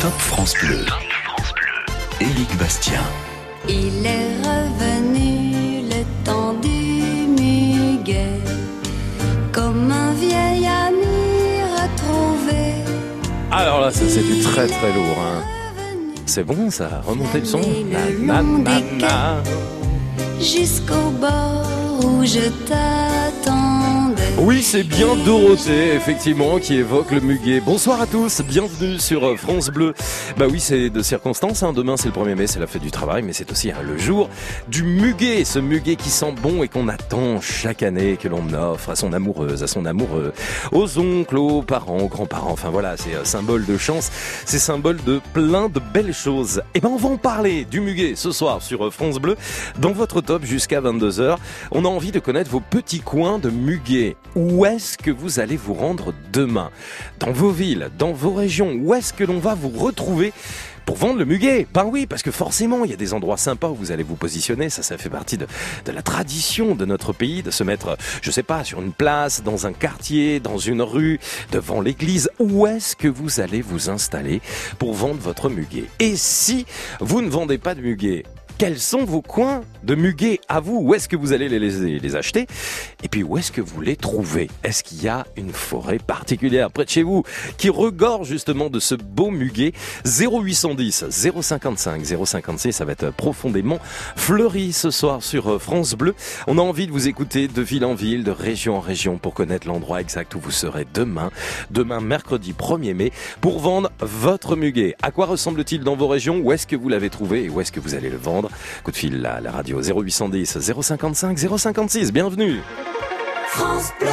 Top France Bleu. Éric Bastien. Il est revenu le temps du muguet, comme un vieil ami retrouvé. Alors là, ça c'est du très très lourd. Hein. C'est bon ça, remontez le son. Jusqu'au bord où je t'attendais. Oui, c'est bien Dorothée, effectivement, qui évoque le muguet. Bonsoir à tous, bienvenue sur euh, France Bleu. Bah oui, c'est de circonstance. Hein. Demain, c'est le 1er mai, c'est la fête du travail, mais c'est aussi hein, le jour du muguet. Ce muguet qui sent bon et qu'on attend chaque année, que l'on offre à son amoureuse, à son amoureux, aux oncles, aux parents, aux grands-parents. Enfin voilà, c'est euh, symbole de chance, c'est symbole de plein de belles choses. Et ben, on va en parler du muguet ce soir sur euh, France Bleu. Dans votre top jusqu'à 22h, on a envie de connaître vos petits coins de muguet. Où est-ce que vous allez vous rendre demain? Dans vos villes, dans vos régions, où est-ce que l'on va vous retrouver pour vendre le muguet? Ben oui, parce que forcément, il y a des endroits sympas où vous allez vous positionner. Ça, ça fait partie de, la tradition de notre pays, de se mettre, je sais pas, sur une place, dans un quartier, dans une rue, devant l'église. Où est-ce que vous allez vous installer pour vendre votre muguet? Et si vous ne vendez pas de muguet, quels sont vos coins de muguet à vous? Où est-ce que vous allez les, acheter? Et puis où est-ce que vous les trouvez? Est-ce qu'il y a une forêt particulière près de chez vous qui regorge justement de ce beau muguet? 0810 055 056, ça va être profondément fleuri ce soir sur euh, France Bleu. On a envie de vous écouter de ville en ville, de région en région pour connaître l'endroit exact où vous serez demain, demain mercredi 1er mai, pour vendre votre muguet. À quoi ressemble-t-il dans vos régions? Où est-ce que vous l'avez trouvé et où est-ce que vous allez le vendre? Coup de fil à la radio 0810 055 056. Bienvenue. France Bleu.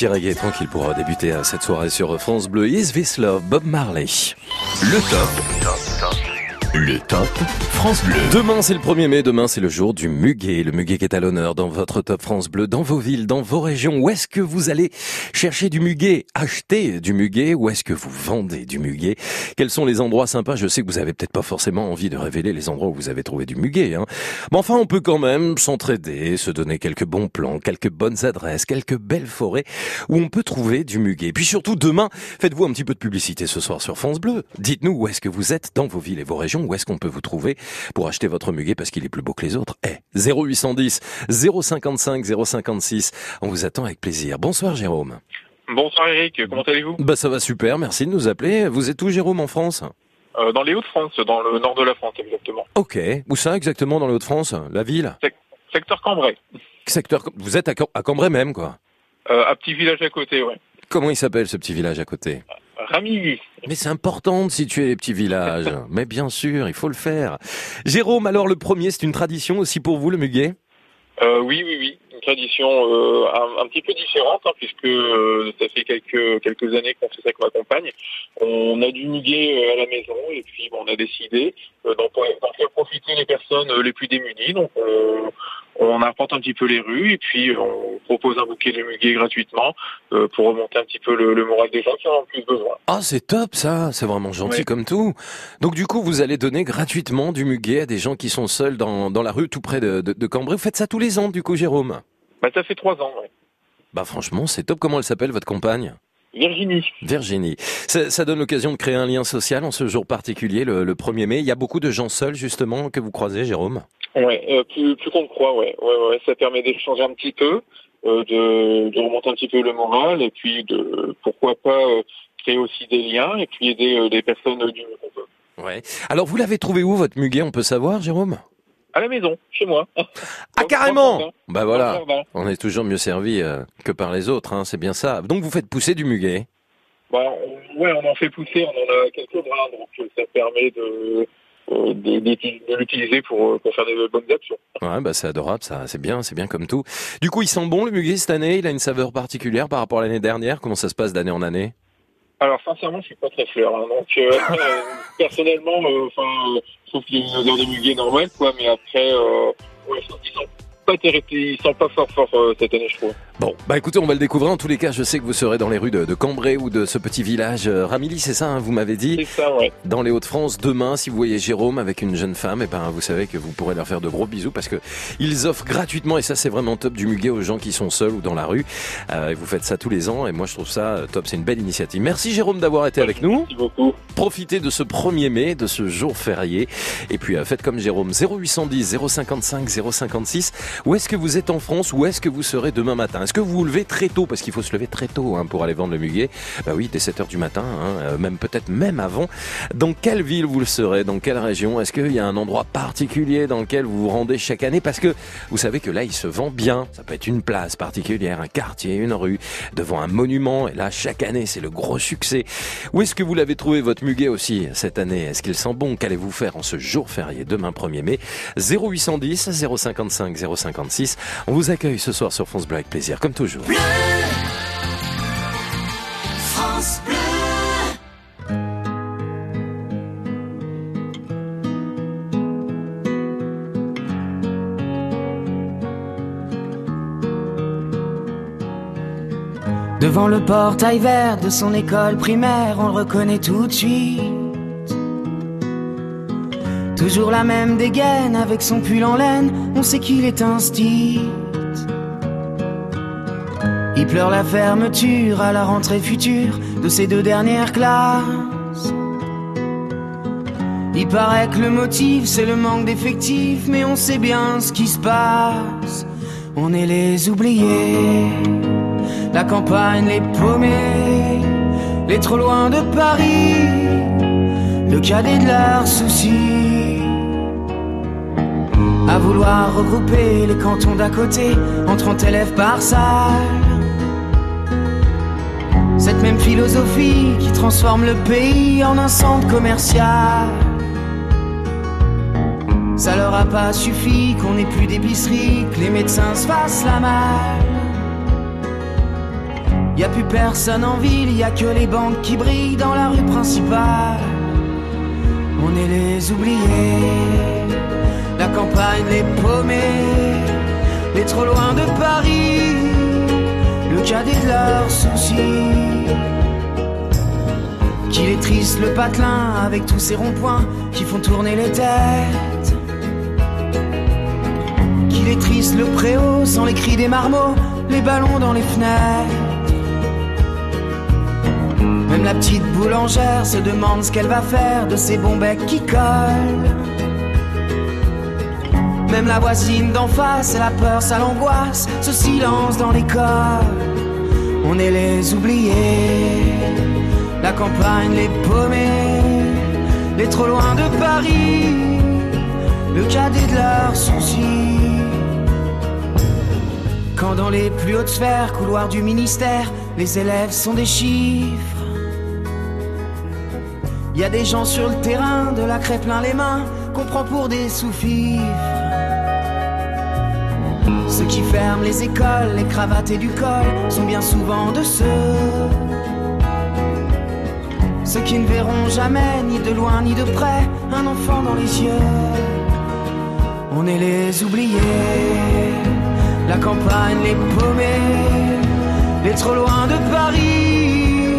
Petit reggae tranquille pour débuter euh, cette soirée sur France Bleu. Is This Love, Bob Marley. Le top. Le top France Bleu. Demain c'est le 1er mai, demain c'est le jour du muguet. Le muguet qui est à l'honneur dans votre top France Bleu, dans vos villes, dans vos régions. Où est-ce que vous allez chercher du muguet, acheter du muguet Où est-ce que vous vendez du muguet? Quels sont les endroits sympas? Je sais que vous avez peut-être pas forcément envie de révéler les endroits où vous avez trouvé du muguet. Hein. Mais enfin on peut quand même s'entraider, se donner quelques bons plans, quelques bonnes adresses, quelques belles forêts où on peut trouver du muguet. Puis surtout demain, faites-vous un petit peu de publicité ce soir sur France Bleu. Dites-nous où est-ce que vous êtes dans vos villes et vos régions où est-ce qu'on peut vous trouver pour acheter votre muguet parce qu'il est plus beau que les autres Eh, 0810 055 056. On vous attend avec plaisir. Bonsoir Jérôme. Bonsoir Eric, comment allez-vous Bah ça va super, merci de nous appeler. Vous êtes où Jérôme en France euh, Dans les Hauts-de-France, dans le nord de la France exactement. Ok. Où ça exactement dans les Hauts-de-France La ville Secteur Cambrai. Secteur. Vous êtes à, Cam- à Cambrai même quoi Euh, un petit village à côté, ouais. Comment il s'appelle ce petit village à côté Ramilly. Mais c'est important de situer les petits villages. Mais bien sûr, il faut le faire. Jérôme, alors le premier, c'est une tradition aussi pour vous le muguet? Euh, oui, oui, oui. Une tradition euh, un, un petit peu différente, hein, puisque euh, ça fait quelques quelques années qu'on fait ça avec ma compagne. On a du muguet euh, à la maison et puis bon, on a décidé euh, d'en faire profiter les personnes euh, les plus démunies. Donc on, on arpente un petit peu les rues et puis on propose un bouquet de muguet gratuitement euh, pour remonter un petit peu le, le moral des gens qui en ont plus besoin. Ah, c'est top ça, c'est vraiment gentil Ouais. comme tout. Donc du coup, vous allez donner gratuitement du muguet à des gens qui sont seuls dans, dans la rue tout près de, de, de Cambrai. Vous faites ça tous les ans du coup, Jérôme? Bah, ça fait trois ans, ouais. Bah franchement, c'est top. Comment elle s'appelle votre compagne? Virginie. Virginie. Ça, ça donne l'occasion de créer un lien social en ce jour particulier, le, le 1er mai. Il y a beaucoup de gens seuls justement que vous croisez, Jérôme? Ouais, euh, plus, plus qu'on ne croit, ouais. ouais, ouais. Ça permet d'échanger un petit peu, euh, de, de remonter un petit peu le moral, et puis de pourquoi pas euh, créer aussi des liens, et puis aider euh, des personnes du mieux qu'on peut. Ouais. Alors vous l'avez trouvé où votre muguet? On peut savoir, Jérôme? À la maison, chez moi. Ah carrément. Bah voilà. On est toujours mieux servi euh, que par les autres, hein, c'est bien ça. Donc vous faites pousser du muguet. Bah, on- ouais, on en fait pousser, on en a quelques bras, donc euh, ça permet de, euh, de, d'éti- de l'utiliser pour, pour faire des bonnes actions. Ouais, bah c'est adorable, ça, c'est bien, c'est bien comme tout. Du coup, il sent bon le muguet cette année? Il a une saveur particulière par rapport à l'année dernière? Comment ça se passe d'année en année? Alors sincèrement, je suis pas très fleur, hein, donc euh, euh, personnellement, euh, enfin, euh, je trouve qu'il y a une odeur de muguet normale, quoi, mais après, euh, ouais, pas ils sont pas fort fort euh, cette année, je trouve. Bon, bah écoutez, on va le découvrir. En tous les cas, je sais que vous serez dans les rues de, de Cambrai ou de ce petit village euh, Ramilly, c'est ça, hein, vous m'avez dit, C'est ça, ouais. dans les Hauts-de-France. Demain, si vous voyez Jérôme avec une jeune femme, et ben vous savez que vous pourrez leur faire de gros bisous parce que ils offrent gratuitement, et ça c'est vraiment top, du muguet aux gens qui sont seuls ou dans la rue. Euh, et vous faites ça tous les ans, et moi je trouve ça euh, top. C'est une belle initiative. Merci Jérôme d'avoir été avec nous. Merci beaucoup. Profitez de ce 1er mai, de ce jour férié. Et puis euh, faites comme Jérôme, 0810 055 056. Où est-ce que vous êtes en France? Où est-ce que vous serez demain matin? Est-ce que vous vous levez très tôt? Parce qu'il faut se lever très tôt hein, pour aller vendre le muguet. Bah oui, dès 7h du matin, hein, euh, même peut-être même avant. Dans quelle ville vous le serez? Dans quelle région? Est-ce qu'il y a un endroit particulier dans lequel vous vous rendez chaque année? Parce que vous savez que là, il se vend bien. Ça peut être une place particulière, un quartier, une rue, devant un monument. Et là, chaque année, c'est le gros succès. Où est-ce que vous l'avez trouvé votre muguet aussi cette année? Est-ce qu'il sent bon? Qu'allez-vous faire en ce jour férié demain 1er mai? 0810 055 056. On vous accueille ce soir sur France Bleu avec plaisir, comme toujours. France Bleu. Devant le portail vert de son école primaire, on le reconnaît tout de suite. Toujours la même dégaine avec son pull en laine, on sait qu'il est style. Il pleure la fermeture à la rentrée future de ses deux dernières classes. Il paraît que le motif c'est le manque d'effectifs, mais on sait bien ce qui se passe. On est les oubliés. La campagne, les paumés, les trop loin de Paris, le cadet de leurs soucis. À vouloir regrouper les cantons d'à côté en 30 élèves par salle. Cette même philosophie qui transforme le pays en un centre commercial. Ça leur a pas suffi qu'on ait plus d'épicerie, que les médecins se fassent la malle. Y a plus personne en ville, y a que les banques qui brillent dans la rue principale. On est les oubliés, les paumés, les trop loin de Paris, le cadet de leurs soucis. Qu'il est triste le patelin avec tous ces ronds-points qui font tourner les têtes. Qu'il est triste le préau sans les cris des marmots, les ballons dans les fenêtres. Même la petite boulangère se demande ce qu'elle va faire de ces bons becs qui collent. Même la voisine d'en face, elle a peur, ça l'angoisse, ce silence dans l'école. On est les oubliés, la campagne les paumés, les trop loin de Paris, le cadet de leurs soucis. Quand dans les plus hautes sphères, couloirs du ministère, les élèves sont des chiffres. Y a des gens sur le terrain, de la craie plein les mains, qu'on prend pour des sous-fifres. Qui ferment les écoles, les cravates et du col sont bien souvent de ceux. Ceux qui ne verront jamais, ni de loin ni de près, un enfant dans les yeux. On est les oubliés, la campagne les paumés, les trop loin de Paris,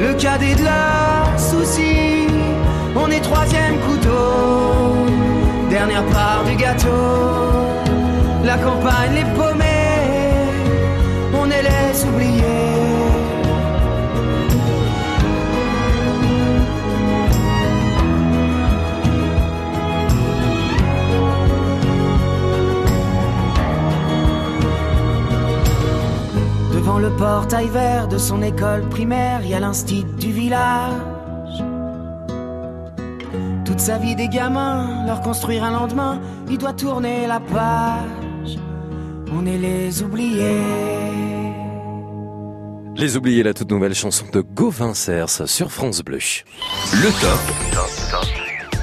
le cadet de leurs soucis. On est troisième couteau, dernière part du gâteau. La campagne les paumés, on les oubliés. Devant le portail vert de son école primaire, il y a l'instit du village. Toute sa vie des gamins, leur construire un lendemain, il doit tourner la page. On est les oubliés. Les oubliés, la toute nouvelle chanson de Gauvin Cers sur France Bleu. Le top.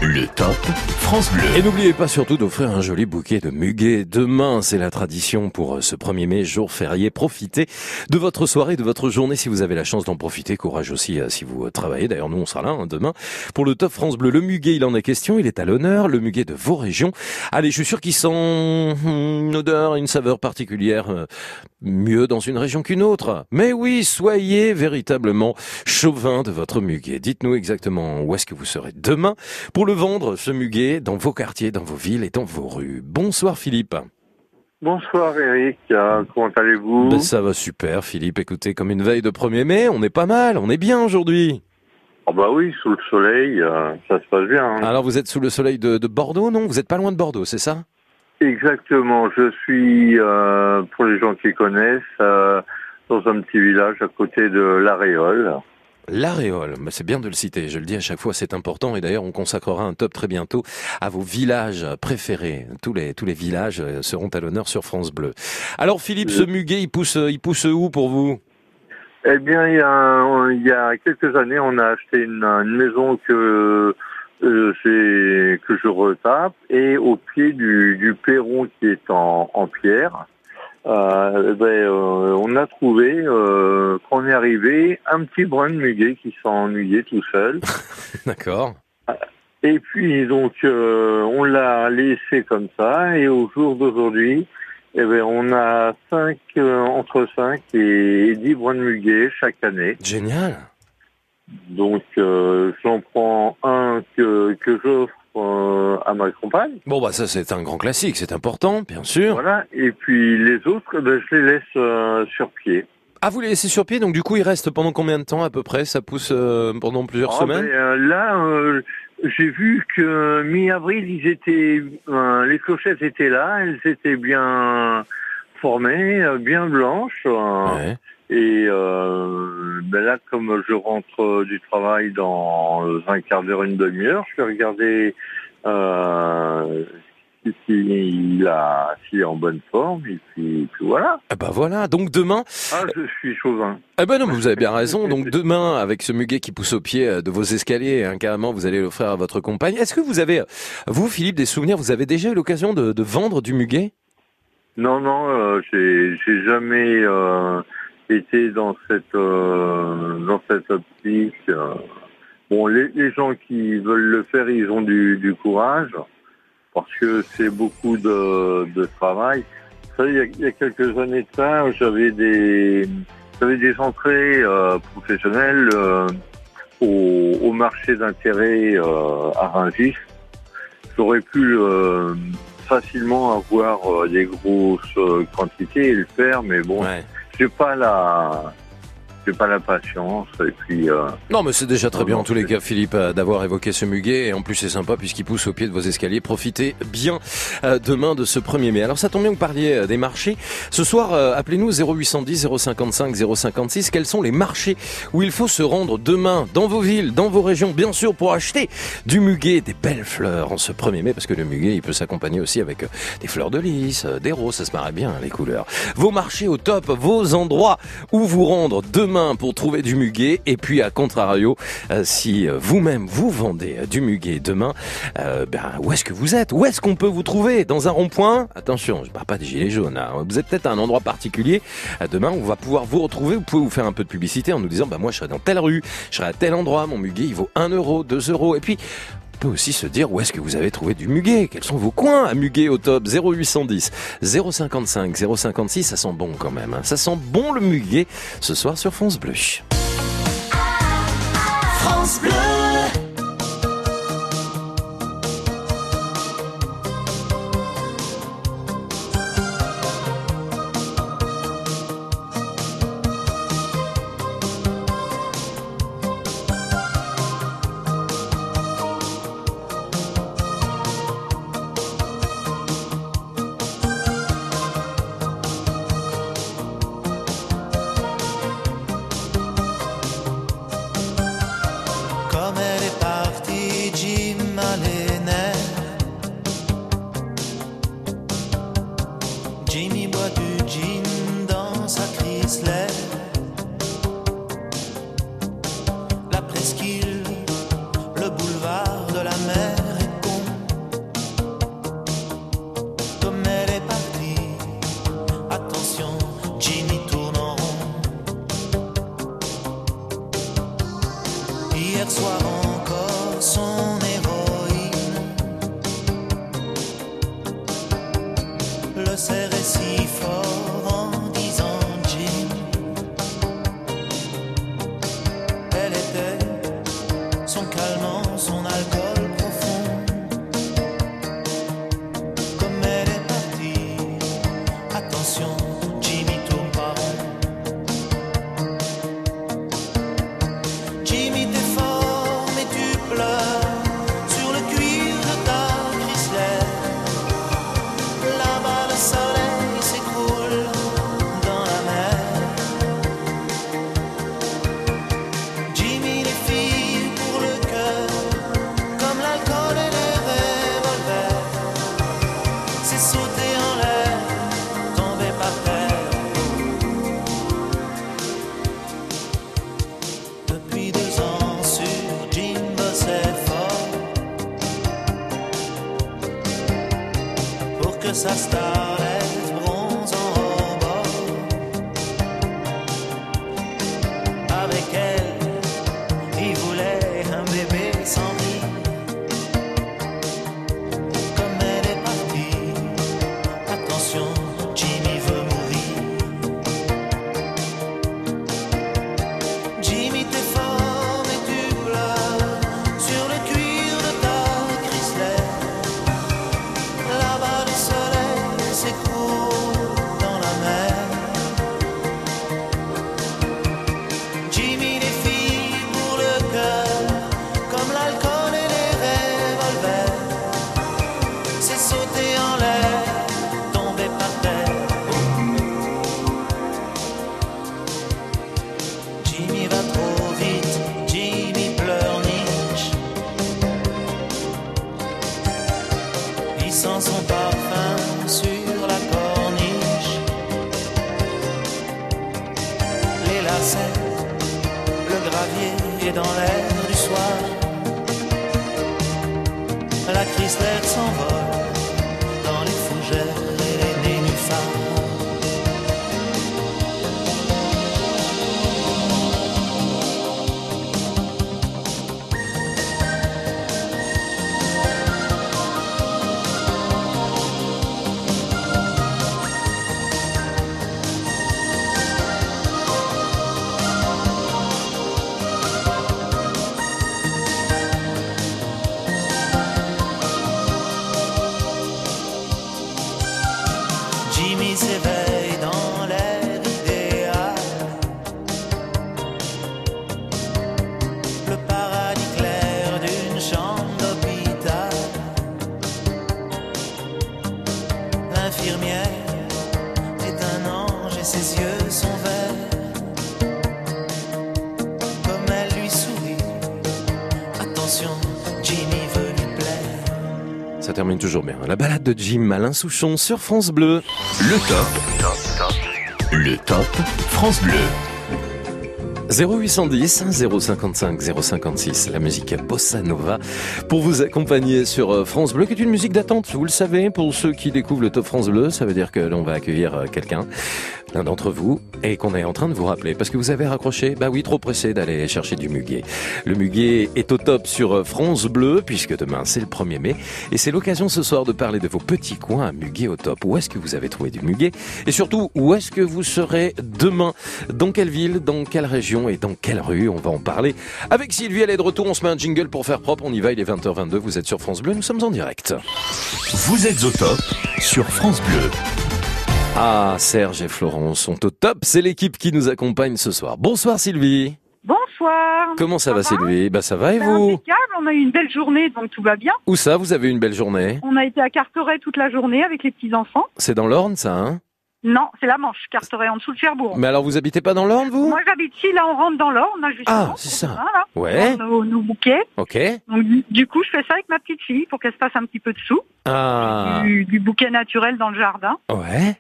Le top France Bleu. Et n'oubliez pas surtout d'offrir un joli bouquet de muguet. Demain, c'est la tradition pour ce 1er mai, jour férié. Profitez de votre soirée, de votre journée si vous avez la chance d'en profiter. Courage aussi euh, si vous travaillez. D'ailleurs, nous, on sera là hein, demain pour le top France Bleu. Le muguet, il en est question. Il est à l'honneur. Le muguet de vos régions. Allez, je suis sûr qu'il sent hum, une odeur, une saveur particulière. euh, Mieux dans une région qu'une autre. Mais oui, soyez véritablement chauvin de votre muguet. Dites-nous exactement où est-ce que vous serez demain pour le vendre, ce muguet, dans vos quartiers, dans vos villes et dans vos rues. Bonsoir Philippe. Bonsoir Eric, Euh, comment allez-vous Ben, ça va super Philippe. Écoutez, comme une veille de 1er mai, on est pas mal, on est bien aujourd'hui. Oh bah oui, sous le soleil, euh, ça se passe bien. hein. Alors vous êtes sous le soleil de, de Bordeaux, non? Vous êtes pas loin de Bordeaux, c'est ça? Exactement, je suis, euh, pour les gens qui connaissent, euh, dans un petit village à côté de l'Aréole. L'Aréole, c'est bien de le citer, je le dis à chaque fois, c'est important. Et d'ailleurs on consacrera un top très bientôt à vos villages préférés. Tous les tous les villages euh, seront à l'honneur sur France Bleu. Alors Philippe, ce muguet, il pousse il pousse où pour vous? Eh bien, il y, a, il y a quelques années, on a acheté une, une maison que euh, que je retape et au pied du, du perron qui est en, en pierre, euh, ben, euh, on a trouvé, euh, quand on est arrivé, un petit brin de muguet qui s'ennuyait tout seul. D'accord. Et puis donc euh, on l'a laissé comme ça et au jour d'aujourd'hui, eh ben, on a cinq, euh, entre 5 et 10 brins de muguet chaque année. Génial. Donc euh, j'en prends un que, que j'offre euh, à ma compagne. Bon bah ça c'est un grand classique, c'est important, bien sûr. Voilà. Et puis les autres, ben, je les laisse euh, sur pied. Ah vous les laissez sur pied, donc du coup il reste pendant combien de temps à peu près? Ça pousse euh, pendant plusieurs Ah, semaines? ben, là, j'ai vu que mi-avril, ils étaient, les clochettes étaient là, elles étaient bien formées, bien blanches. Ouais. Et euh, ben là, comme je rentre euh, du travail dans un quart d'heure, une demi-heure, je vais regarder euh, si- s'il est en bonne forme. Et puis, puis voilà. Ah bah voilà, donc demain, Ah, je suis chauvin. ah bah non mais vous avez bien raison, donc demain avec ce muguet qui pousse au pied euh, de vos escaliers, hein, carrément vous allez l'offrir à votre compagne. Est-ce que vous avez, vous Philippe, des souvenirs, vous avez déjà eu l'occasion de, de vendre du muguet? Non, non, euh, j'ai j'ai jamais, euh, était dans cette euh, dans cette optique. Bon, les, les gens qui veulent le faire, ils ont du, courage parce que c'est beaucoup de, travail. Il y, a, quelques années de ça, j'avais des j'avais des entrées euh, professionnelles euh, au, marché d'intérêt à Rungis. J'aurais pu facilement avoir des grosses quantités et le faire, mais bon. J'ai pas la j'ai pas la patience et puis euh, Non, mais c'est déjà très Non, bien en tous les cas, Philippe, euh, d'avoir évoqué ce muguet. Et en plus, c'est sympa puisqu'il pousse au pied de vos escaliers. Profitez bien euh, demain de ce 1er mai. Alors, ça tombe bien que vous parliez euh, des marchés. Ce soir, euh, appelez-nous 0810 055 056. Quels sont les marchés où il faut se rendre demain dans vos villes, dans vos régions, bien sûr, pour acheter du muguet, des belles fleurs en ce 1er mai Parce que le muguet, il peut s'accompagner aussi avec des fleurs de lys, des roses. Ça se marrait bien, les couleurs. Vos marchés au top, vos endroits où vous rendre demain pour trouver du muguet. Et puis, à contrario, euh, si euh, vous-même vous vendez euh, du muguet demain, ben, où est-ce que vous êtes? Où est-ce qu'on peut vous trouver? Dans un rond-point? Attention, je parle pas des gilets jaunes. hein. Vous êtes peut-être à un endroit particulier. Demain, on va pouvoir vous retrouver. Vous pouvez vous faire un peu de publicité en nous disant, bah moi, je serai dans telle rue, je serai à tel endroit. Mon muguet, il vaut 1 euro, 2 euros. Et puis, peut aussi se dire où est-ce que vous avez trouvé du muguet? Quels sont vos coins à muguet au top? 0810 055 056, ça sent bon quand même. hein. Ça sent bon le muguet ce soir sur France. France Bleu. Hier soir encore son héroïne le serrait si fort La balade de Jim Alain Souchon sur France Bleu. Le top. Le top France Bleu. 0810 055 056, la musique Bossa Nova, pour vous accompagner sur euh, France Bleu, qui est une musique d'attente, vous le savez, pour ceux qui découvrent le Top France Bleu, ça veut dire que l'on va accueillir euh, quelqu'un, l'un d'entre vous, et qu'on est en train de vous rappeler, parce que vous avez raccroché, bah oui, trop pressé d'aller chercher du muguet. Le muguet est au top sur France Bleu, puisque demain c'est le 1er mai, et c'est l'occasion ce soir de parler de vos petits coins à muguet au top. Où est-ce que vous avez trouvé du muguet? Et surtout, où est-ce que vous serez demain? Dans quelle ville? Dans quelle région? Et dans quelle rue? On va en parler. Avec Sylvie, elle est de retour. On se met un jingle pour faire propre. On y va. Il est 20h22. Vous êtes sur France Bleu. Nous sommes en direct. Vous êtes au top sur France Bleu. Ah, Serge et Florence sont au top. C'est l'équipe qui nous accompagne ce soir. Bonsoir Sylvie. Bonsoir. Comment ça, va, Sylvie? Bah ça va et Ben, vous? Impeccable, on a eu une belle journée, donc tout va bien. Où ça? Vous avez eu une belle journée? On a été à Carteret toute la journée avec les petits-enfants. C'est dans l'Orne ça, hein? Non, c'est la Manche, Carteret en dessous de Cherbourg. Mais alors vous habitez pas dans l'Orne vous? Moi j'habite ici, là on rentre dans l'Orne, là justement. Ah, c'est ça. Voilà, Ouais. nos, nos bouquets. Ok. Donc, du, coup, je fais ça avec ma petite fille pour qu'elle se passe un petit peu de sous. Ah. Du, du bouquet naturel dans le jardin. Ouais.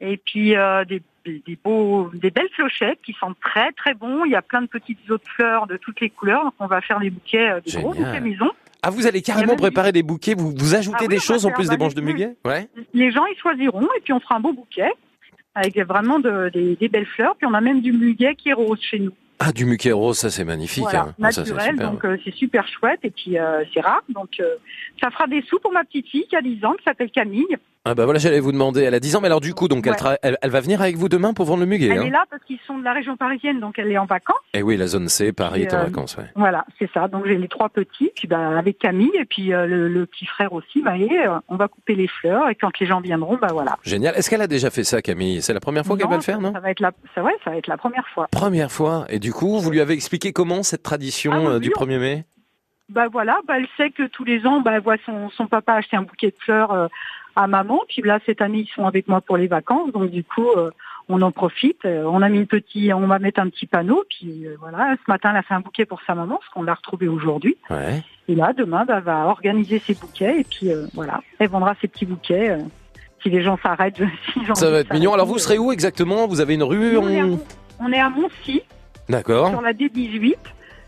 Et puis euh, des, des, des beaux, des belles clochettes qui sentent très très bon. Il y a plein de petites autres fleurs de toutes les couleurs. Donc on va faire des bouquets, euh, des gros bouquets maison. Ah vous allez carrément préparer des bouquets, vous, vous ajoutez Ah des choses en plus des branches de muguet Ouais. les gens ils choisiront et puis on fera un beau bouquet avec vraiment de- des, des belles fleurs. Puis on a même du muguet qui est rose chez nous. Ah du muguet rose, ça c'est magnifique. Voilà, hein. Ah, ça, naturel, super. donc euh, c'est super chouette et puis euh, c'est rare. Donc euh, ça fera des sous pour ma petite fille qui a 10 ans, qui s'appelle Camille. Ah bah voilà, j'allais vous demander, elle a 10 ans, mais alors du coup, donc elle, Ouais. tra- elle, elle va venir avec vous demain pour vendre le muguet. Elle Hein est là parce qu'ils sont de la région parisienne, donc elle est en vacances. Et oui, la zone C, Paris Et, est en euh, vacances. Ouais. Voilà, c'est ça. Donc j'ai les trois petits, puis bah, avec Camille et puis euh, le, le petit frère aussi. Bah, et, euh, on va couper les fleurs et quand les gens viendront, bah voilà. Génial. Est-ce qu'elle a déjà fait ça, Camille? C'est la première fois qu'elle va le faire, non? Ça va être la, ça, ouais, ça va être la première fois. Première fois. Et du coup, vous lui avez expliqué comment cette tradition Ah du on- 1er mai? Bah voilà, bah elle sait que tous les ans, bah elle voit son, son papa acheter un bouquet de fleurs euh, à maman. Puis là cette année ils sont avec moi pour les vacances, donc du coup euh, on en profite. Euh, on a mis une petite, on va mettre un petit panneau. Puis euh, voilà, ce matin elle a fait un bouquet pour sa maman, parce qu'on l'a retrouvé aujourd'hui. Ouais. Et là demain, bah, elle va organiser ses bouquets et puis euh, voilà, elle vendra ses petits bouquets. euh, si les gens s'arrêtent, ont Ça va être mignon. Alors vous serez où exactement? Vous avez une rue? On, est à, on- est à Moncy, D'accord. sur la D18.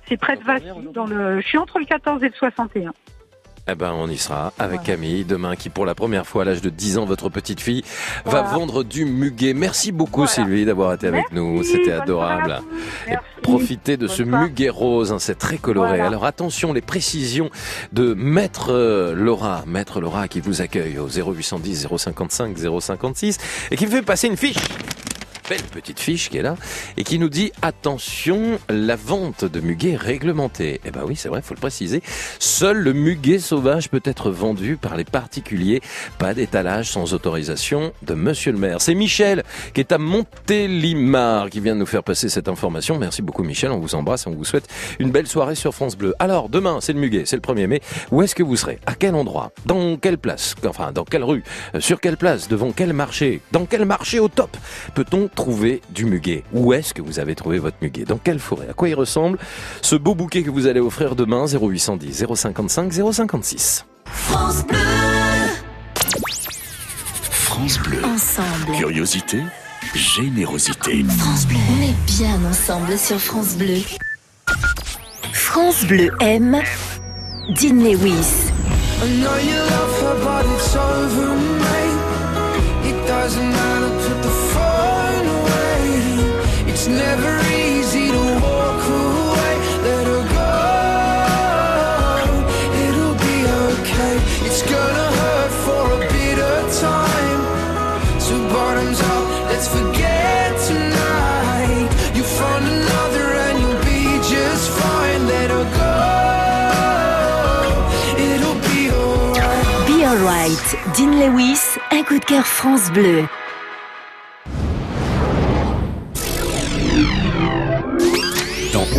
C'est près de Vassy, dans le. Je suis entre le 14 et le 61. Eh ben, on y sera avec. Camille demain, qui pour la première fois à l'âge de 10 ans, votre petite fille, va vendre du muguet. Merci beaucoup, Voilà. Sylvie, d'avoir été avec nous. C'était adorable. Et profitez de Bonne ce muguet rose, hein, c'est très coloré. Voilà. Alors attention, les précisions de Maître euh, Laura, Maître Laura qui vous accueille au 0810 055 056 et qui me fait passer une fiche. Belle petite fiche qui est là et qui nous dit attention, la vente de muguet est réglementée. Eh ben oui, c'est vrai, faut le préciser. Seul le muguet sauvage peut être vendu par les particuliers, pas d'étalage sans autorisation de monsieur le maire. C'est Michel qui est à Montélimar qui vient de nous faire passer cette information. Merci beaucoup Michel, on vous embrasse on vous souhaite une belle soirée sur France Bleu. Alors, demain, c'est le muguet, c'est le 1er mai. Où est-ce que vous serez? À quel endroit? Dans quelle place? Enfin, dans quelle rue? Euh, Sur quelle place? Devant quel marché? Dans quel marché au top? Peut-on trouver du muguet Où est-ce que vous avez trouvé votre muguet? Dans quelle forêt? À quoi il ressemble? Ce beau bouquet que vous allez offrir demain 0810 055 056. France Bleu. France Bleu. Ensemble. Curiosité, générosité. France Bleu. On est bien ensemble sur France Bleu. France Bleu aime Dean Lewis. I know you love her, but it's over, mate. It doesn't matter, It's never easy to walk. Let her go. It's gonna hurt for a bit of time. Let's forget tonight. You another and you'll be just fine. Be Alright. Dean Lewis, un coup de cœur France Bleu.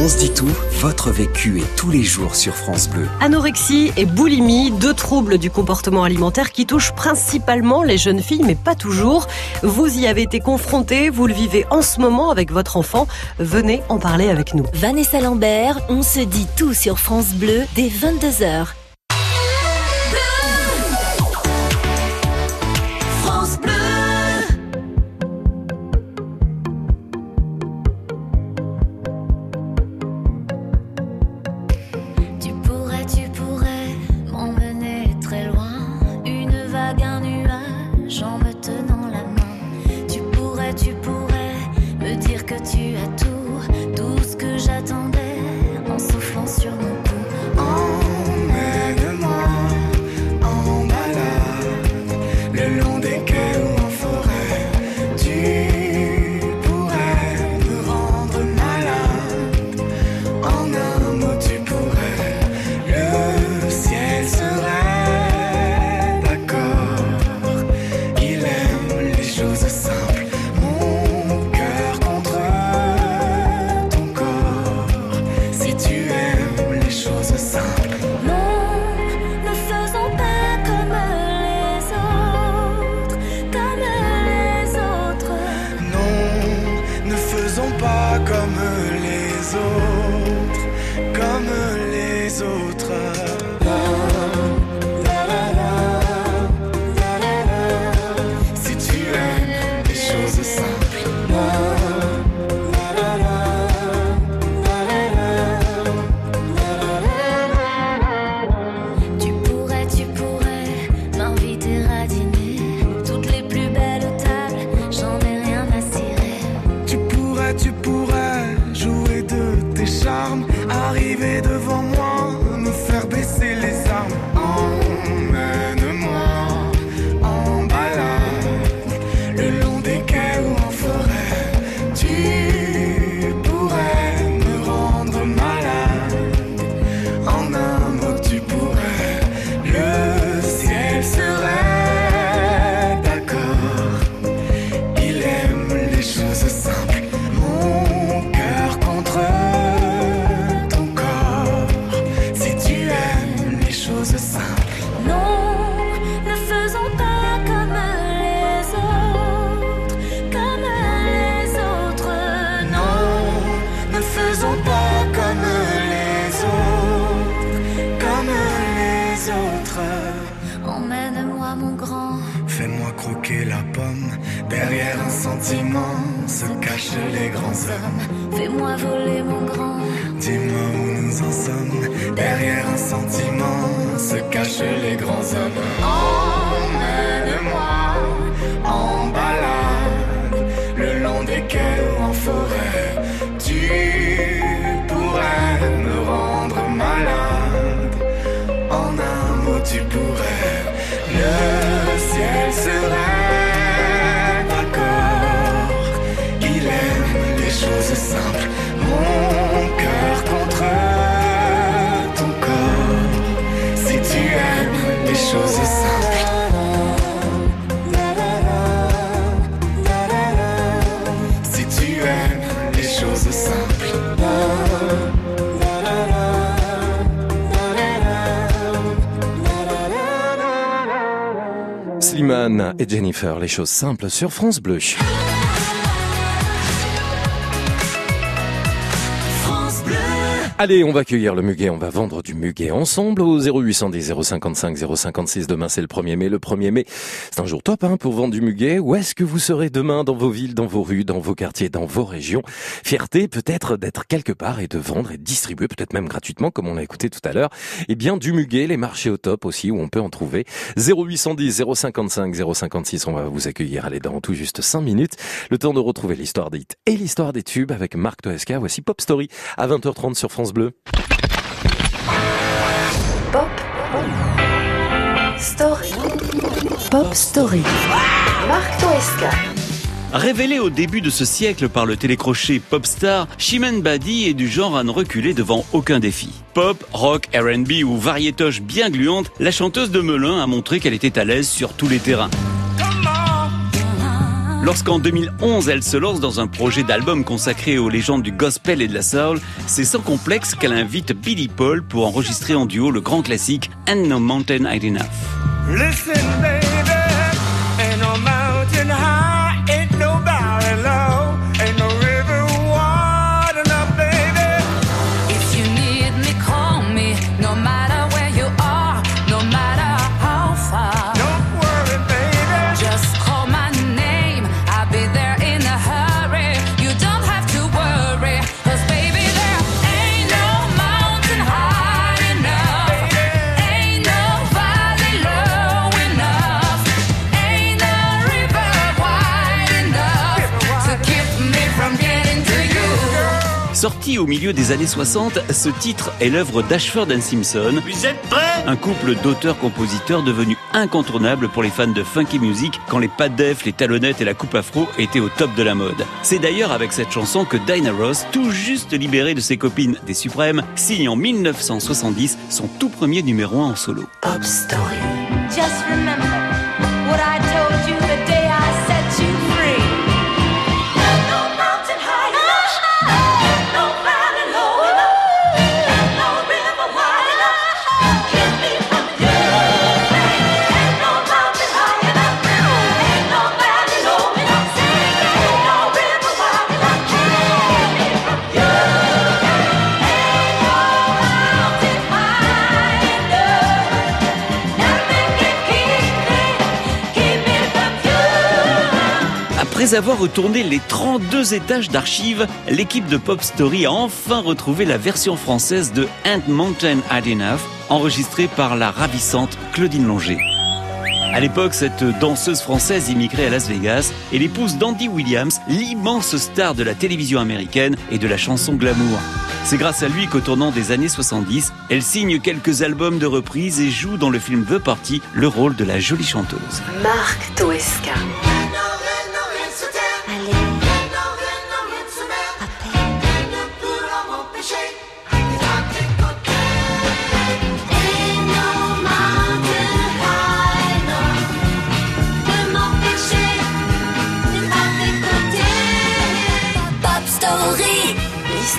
On se dit tout, votre vécu est tous les jours sur France Bleu. Anorexie et boulimie, deux troubles du comportement alimentaire qui touchent principalement les jeunes filles, mais pas toujours. Vous y avez été confronté, vous le vivez en ce moment avec votre enfant. Venez en parler avec nous. Vanessa Lambert, on se dit tout sur France Bleu dès 22h. Fais-moi voler mon grand. Dis-moi où nous en sommes, derrière un sentiment se cachent les grands hommes. Si tu aimes les choses simples. Slimane et Jennifer, les choses simples sur France Bleu. France Bleu. Allez, on va cueillir le muguet, on va vendre du muguet ensemble au 0810 055 056. Demain, c'est le 1er mai. Le 1er mai, c'est un jour top hein, pour vendre du muguet. Où est-ce que vous serez demain dans vos villes, dans vos rues, dans vos quartiers, dans vos régions? Fierté peut-être d'être quelque part et de vendre et distribuer, peut-être même gratuitement, comme on l'a écouté tout à l'heure. Eh bien, du muguet, les marchés au top aussi, où on peut en trouver. 0810 055 056, on va vous accueillir. Allez, dans tout juste 5 minutes. Le temps de retrouver l'histoire des hits et l'histoire des tubes avec Marc Toesca. Voici Pop Story à 20h30 sur France Bleu. Pop Story. Marc. Révélé au début de ce siècle par le télécrochet Popstar, Chimène Badi est du genre à ne reculer devant aucun défi. Pop, rock, R&B ou variétoche bien gluante, la chanteuse de Melun a montré qu'elle était à l'aise sur tous les terrains. Lorsqu'en 2011, elle se lance dans un projet d'album consacré aux légendes du gospel et de la soul, c'est sans complexe qu'elle invite Billy Paul pour enregistrer en duo le grand classique And No Mountain High Enough. Sorti au milieu des années 60, ce titre est l'œuvre d'Ashford and Simpson. Vous êtes prêts? Un couple d'auteurs-compositeurs devenu incontournable pour les fans de funky music quand les pas def, les talonnettes et la coupe afro étaient au top de la mode. C'est d'ailleurs avec cette chanson que Dinah Ross, tout juste libérée de ses copines des Suprêmes, signe en 1970 son tout premier numéro 1 en solo. Pop Story. Just remember Après avoir retourné les 32 étages d'archives, l'équipe de Pop Story a enfin retrouvé la version française de And Mountain Had Enough, enregistrée par la ravissante Claudine Longer. À l'époque, cette danseuse française immigrait à Las Vegas et l'épouse d'Andy Williams, l'immense star de la télévision américaine et de la chanson glamour. C'est grâce à lui qu'au tournant des années 70, elle signe quelques albums de reprise et joue dans le film The Party le rôle de la jolie chanteuse. Marc Toesca.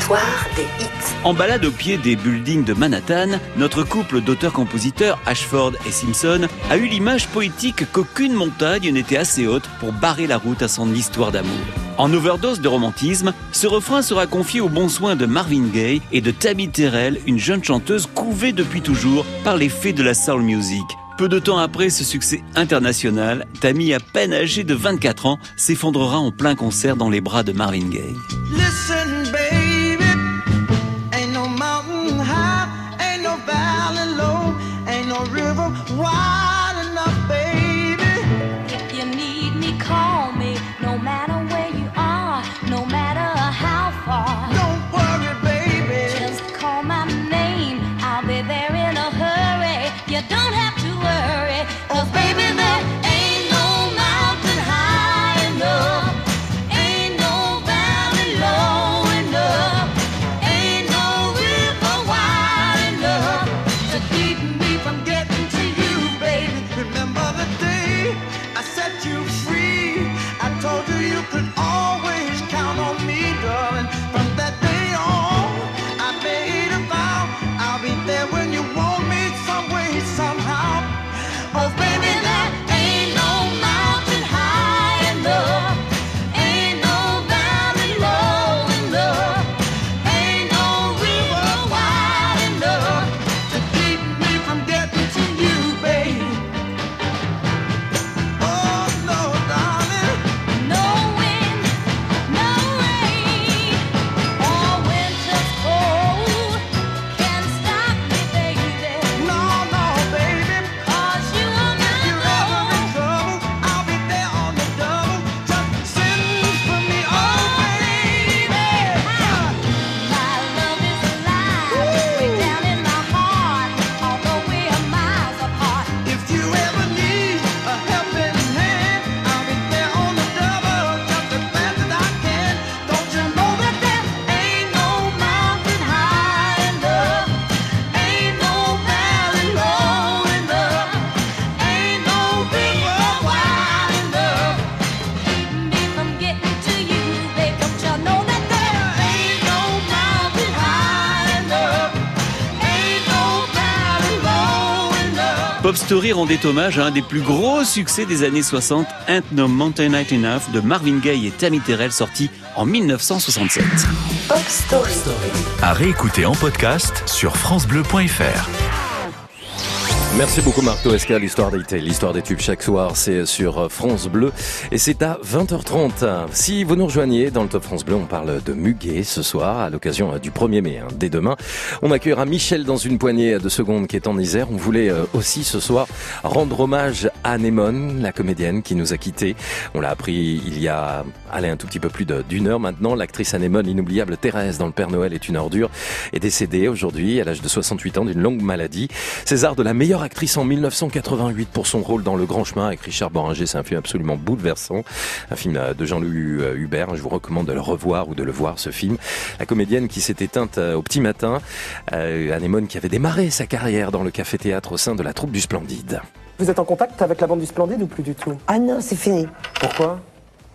L'histoire des hits. En balade au pied des buildings de Manhattan, notre couple d'auteurs-compositeurs, Ashford et Simpson, a eu l'image poétique qu'aucune montagne n'était assez haute pour barrer la route à son histoire d'amour. En overdose de romantisme, ce refrain sera confié aux bons soins de Marvin Gaye et de Tammy Terrell, une jeune chanteuse couvée depuis toujours par les fées de la soul music. Peu de temps après ce succès international, Tammy, à peine âgée de 24 ans, s'effondrera en plein concert dans les bras de Marvin Gaye. Listen, Story rendait hommage à un des plus gros succès des années 60, Ain't No Mountain High Enough de Marvin Gaye et Tammy Terrell sorti en 1967. Pop Story. À réécouter en podcast sur FranceBleu.fr. Merci beaucoup Marc Toesca, l'histoire d'été, l'histoire des tubes chaque soir, c'est sur France Bleu et c'est à 20h30. Si vous nous rejoignez dans le Top France Bleu, on parle de Muguet ce soir à l'occasion du 1er mai, hein, dès demain. On accueillera Michel dans une poignée de secondes qui est en Isère. On voulait euh, aussi ce soir rendre hommage à Anémone, la comédienne qui nous a quittés. On l'a appris il y a, allez, un tout petit peu plus d'une heure maintenant. L'actrice Anémone, l'inoubliable Thérèse dans Le Père Noël est une ordure, est décédée aujourd'hui à l'âge de 68 ans d'une longue maladie. César de la meilleure actrice en 1988 pour son rôle dans Le Grand Chemin avec Richard Boringer. C'est un film absolument bouleversant. Un film euh, de Jean-Louis euh, Hubert. Je vous recommande de le revoir ou de le voir, ce film. La comédienne qui s'est éteinte euh, au petit matin. Euh, Anémone qui avait démarré sa carrière dans le café-théâtre au sein de la troupe du Splendide. Vous êtes en contact avec la bande du Splendide ou plus du tout? Ah non, c'est fini. Pourquoi?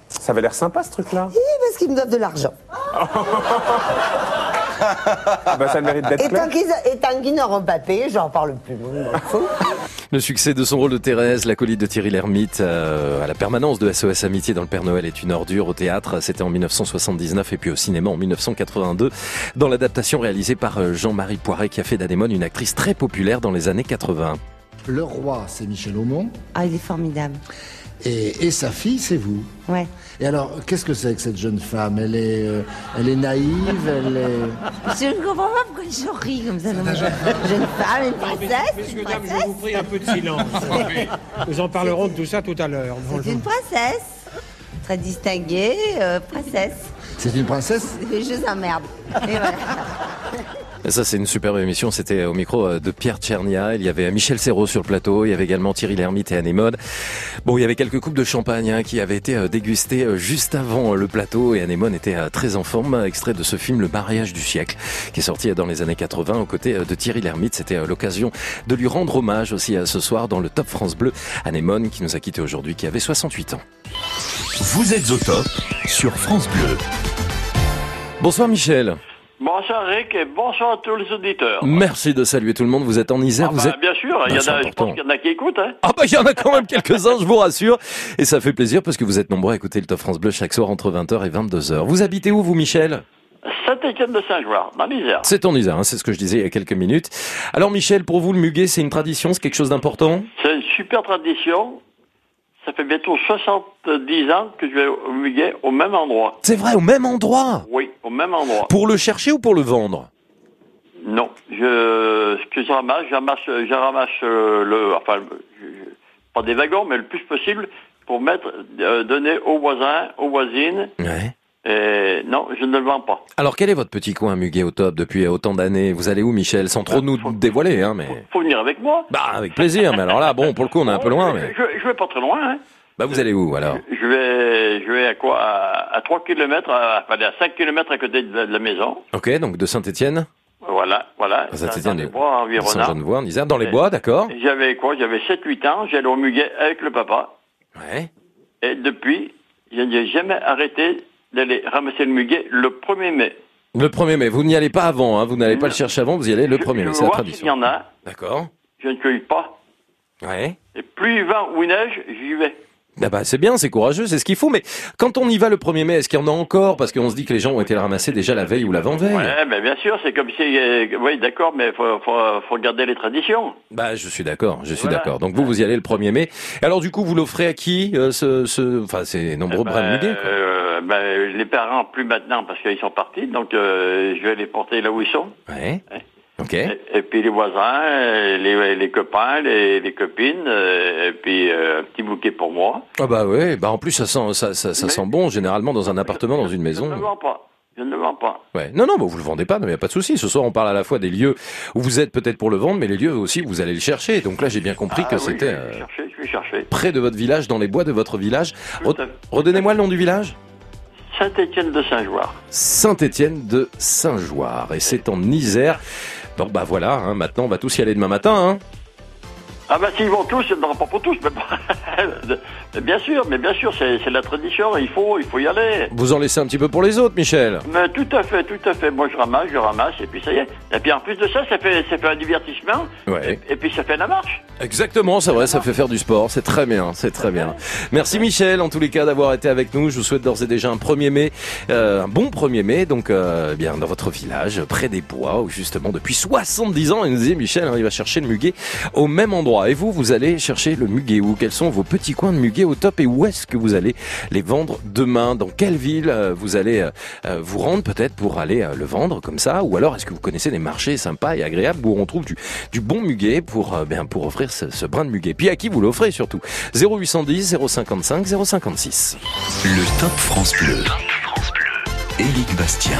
Ça avait l'air sympa ce truc-là. Oui, parce qu'ils me doivent de l'argent. Ah bah, ça le mérite d'être Et tant qu'ils et tant qu'ils n'auront pas payé, j'en parle plus. Le succès de son rôle de Thérèse, l'acolyte de Thierry Lhermitte, euh, à la permanence de SOS Amitié dans le Père Noël est une ordure au théâtre. C'était en 1979 et puis au cinéma en 1982 dans l'adaptation réalisée par euh, Jean-Marie Poiret qui a fait d'Anémone une actrice très populaire dans les années 80. Le roi, c'est Michel Aumont. Ah, il est formidable. Et, et sa fille, c'est vous. Ouais. Et alors, qu'est-ce que c'est que cette jeune femme? Elle est, euh, elle est naïve, elle est. Je ne comprends pas pourquoi je ris comme ça. non, Jeune femme, une princesse, Messieurs, dames, je vous prie un peu de silence. Nous en parlerons de tout ça tout à l'heure. C'est une princesse. Très distinguée, euh, princesse. C'est une princesse? Les jeux emmerdent. Et voilà. Ça, c'est une superbe émission. C'était au micro euh, de Pierre Tchernia. Il y avait Michel Serrault sur le plateau. Il y avait également Thierry Lhermitte et Anémone. Bon, il y avait quelques coupes de champagne hein, qui avaient été euh, dégustées euh, juste avant euh, le plateau. Et Anémone était euh, très en forme. Extrait de ce film Le mariage du siècle, qui est sorti euh, dans les années 80 aux côtés euh, de Thierry Lhermitte. C'était euh, l'occasion de lui rendre hommage aussi euh, ce soir dans le Top France Bleu. Anémone, qui nous a quittés aujourd'hui, qui avait 68 ans. Vous êtes au top sur France Bleu. Bonsoir Michel. Bonsoir Rick et bonsoir à tous les auditeurs. Merci de saluer tout le monde. Vous êtes en Isère. Ah vous bah, êtes Bien sûr, il y en a, je important. pense qu'il y en a qui écoutent. Hein. Ah bah il y en a quand même quelques-uns, je vous rassure. Et ça fait plaisir parce que vous êtes nombreux à écouter le Top France Bleu chaque soir entre 20h et 22h. Vous habitez où vous Michel? Saint-Étienne de Saint-Jouard, dans l'Isère. C'est en Isère, hein, c'est ce que je disais il y a quelques minutes. Alors Michel, pour vous le muguet c'est une tradition, c'est quelque chose d'important? C'est une super tradition. Ça fait bientôt 70 ans que je vais au Muguet au même endroit. C'est vrai, au même endroit Oui, au même endroit. Pour le chercher ou pour le vendre Non, je, ce que je ramasse, je ramasse, je ramasse euh, le, enfin, je- pas des wagons, mais le plus possible pour mettre, euh, donner aux voisins, aux voisines. Ouais. Et non, je ne le vends pas. Alors quel est votre petit coin muguet au top depuis autant d'années? Vous allez où Michel? Sans trop nous dévoiler, hein, mais... Faut venir avec moi. Bah avec plaisir, mais alors là, bon, pour le coup on est un peu loin, mais... Je, je vais pas très loin. Hein. Bah vous allez où alors? Je vais, je vais à quoi? À, à 3 km, à, à 5 km à côté de la, de la maison. Ok, donc de Saint-Étienne? Voilà, voilà. Saint-Étienne, Dans les bois environnants. Isère, dans les bois, d'accord J'avais quoi? J'avais 7-8 ans, j'allais au muguet avec le papa. Ouais. Et depuis, je n'ai jamais arrêté d'aller ramasser le muguet le 1er mai. Le 1er mai, vous n'y allez pas avant, hein, vous n'allez pas le chercher avant, vous y allez le 1er mai, c'est la tradition. y en a, D'accord. je ne cueille pas. Ouais. Et plus il va ou il neige, j'y vais. Ah bah c'est bien, c'est courageux, c'est ce qu'il faut, mais quand on y va le 1er mai, est-ce qu'il y en a encore? Parce qu'on se dit que les gens ont été le ramasser déjà la veille ou l'avant-veille. Ouais, mais bien sûr, c'est comme si... euh, oui, d'accord, mais il faut, faut, faut garder les traditions. Bah je suis d'accord, je suis Voilà. d'accord. Donc vous, vous y allez le 1er mai. Alors du coup, vous l'offrez à qui euh, ce, ce... Enfin, c'est nombreux bras de muguet, quoi? Euh, ben, les parents, plus maintenant, parce qu'ils sont partis, donc euh, je vais les porter là où ils sont. Ouais. Ok. Et, et puis les voisins, euh, les, les copains, les, les copines, euh, et puis euh, un petit bouquet pour moi. Ah bah ouais, bah en plus ça sent, ça, ça, sent bon, généralement dans un appartement, dans une Je maison. ne le vends pas. Je ne le vends pas. Ouais. Non, non, bah, vous le vendez pas, il n'y a pas de souci. Ce soir, on parle à la fois des lieux où vous êtes peut-être pour le vendre, mais les lieux aussi où vous allez le chercher. Donc là, j'ai bien compris Ah que oui, c'était Je euh, vais chercher, je vais chercher. près de votre village, dans les bois de votre village. Re- Redonnez-moi le nom du village Saint-Étienne de Saint-Jouard. Saint-Étienne de Saint-Jouard. Et c'est en Isère. Donc bah voilà, hein, maintenant on va tous y aller demain matin. Hein. Ah ben s'ils vont tous, en aura pas pour tous, mais, bien sûr, mais bien sûr, c'est c'est la tradition, il faut, il faut y aller. Vous en laissez un petit peu pour les autres, Michel. Mais tout à fait, tout à fait. Moi je ramasse, je ramasse, et puis ça y est. Et puis en plus de ça, ça fait, ça fait un divertissement, Ouais. et puis ça fait la marche. Exactement, c'est vrai, ça fait faire du sport, c'est très bien, c'est très bien. Merci Michel, en tous les cas, d'avoir été avec nous. Je vous souhaite d'ores et déjà un 1er mai, euh, un bon 1er mai, donc euh, bien dans votre village, près des bois, où justement depuis 70 ans, il nous disait Michel, hein, il va chercher le muguet au même endroit. Et vous, vous allez chercher le muguet. Où Quels sont vos petits coins de muguet au top et où est-ce que vous allez les vendre demain? Dans quelle ville euh, vous allez euh, euh, vous rendre peut-être pour aller le vendre comme ça? Ou alors est-ce que vous connaissez des marchés sympas et agréables où on trouve du, bon muguet pour, bien, pour offrir ce, ce brin de muguet? Puis à qui vous l'offrez surtout? 0810 055 056. Le Top France Bleu. Éric Bastien.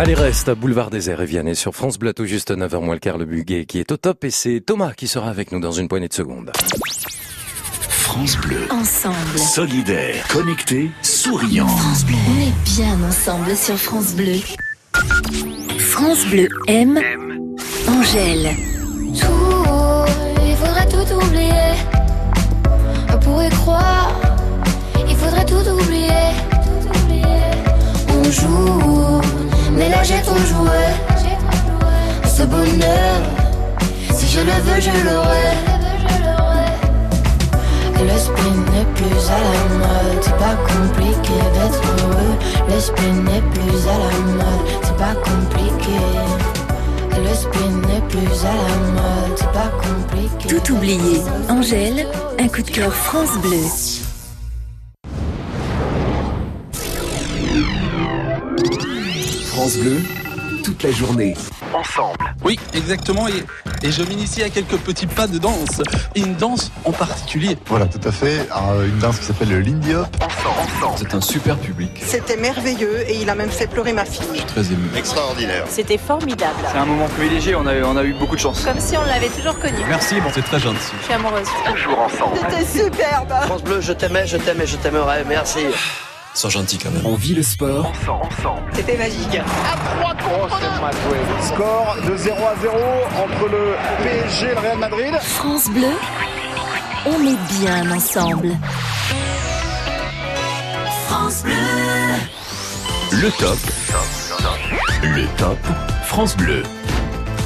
Allez, reste à Boulevard des Airs et Vianney sur France Bleu, tout juste 9h moins le quart, le Buguet qui est au top et c'est Thomas qui sera avec nous dans une poignée de secondes. France Bleu. Ensemble. Solidaire, connecté, souriant. France Bleu. On est bien ensemble sur France Bleu. France Bleu aime Angèle. Tout, il faudrait tout oublier. On pourrait croire, il faudrait tout oublier. On joue, mais là j'ai trop joué. Ce bonheur, si je le veux, je l'aurai. L'esprit n'est plus à la mode, c'est pas compliqué d'être heureux. L'esprit n'est plus à la mode, c'est pas compliqué. L'esprit n'est plus à la mode, c'est pas compliqué. Tout oublié. Angèle, un coup de cœur France Bleu. France Bleu, toute la journée. Ensemble. Oui, exactement. Et, et je m'initie à quelques petits pas de danse. Et une danse en particulier. Voilà, tout à fait. Euh, une danse qui s'appelle le Lindy Hop. C'est un super public. C'était merveilleux et il a même fait pleurer ma fille. Très ému. Extraordinaire. C'était formidable. C'est un moment privilégié, on a, on a eu beaucoup de chance. Comme si on l'avait toujours connu. Merci, bon, c'est très gentil. Je suis amoureuse. Toujours ensemble. C'était superbe. France Bleu, je t'aimais, je t'aimais, je t'aimerais. Merci. Ils sont gentils quand même. On vit le sport Ensemble. C'était magique. Score de 0 à 0 entre le PSG et le Real Madrid. France Bleu, on est bien ensemble. France Bleu. Le top. Le top. France Bleu.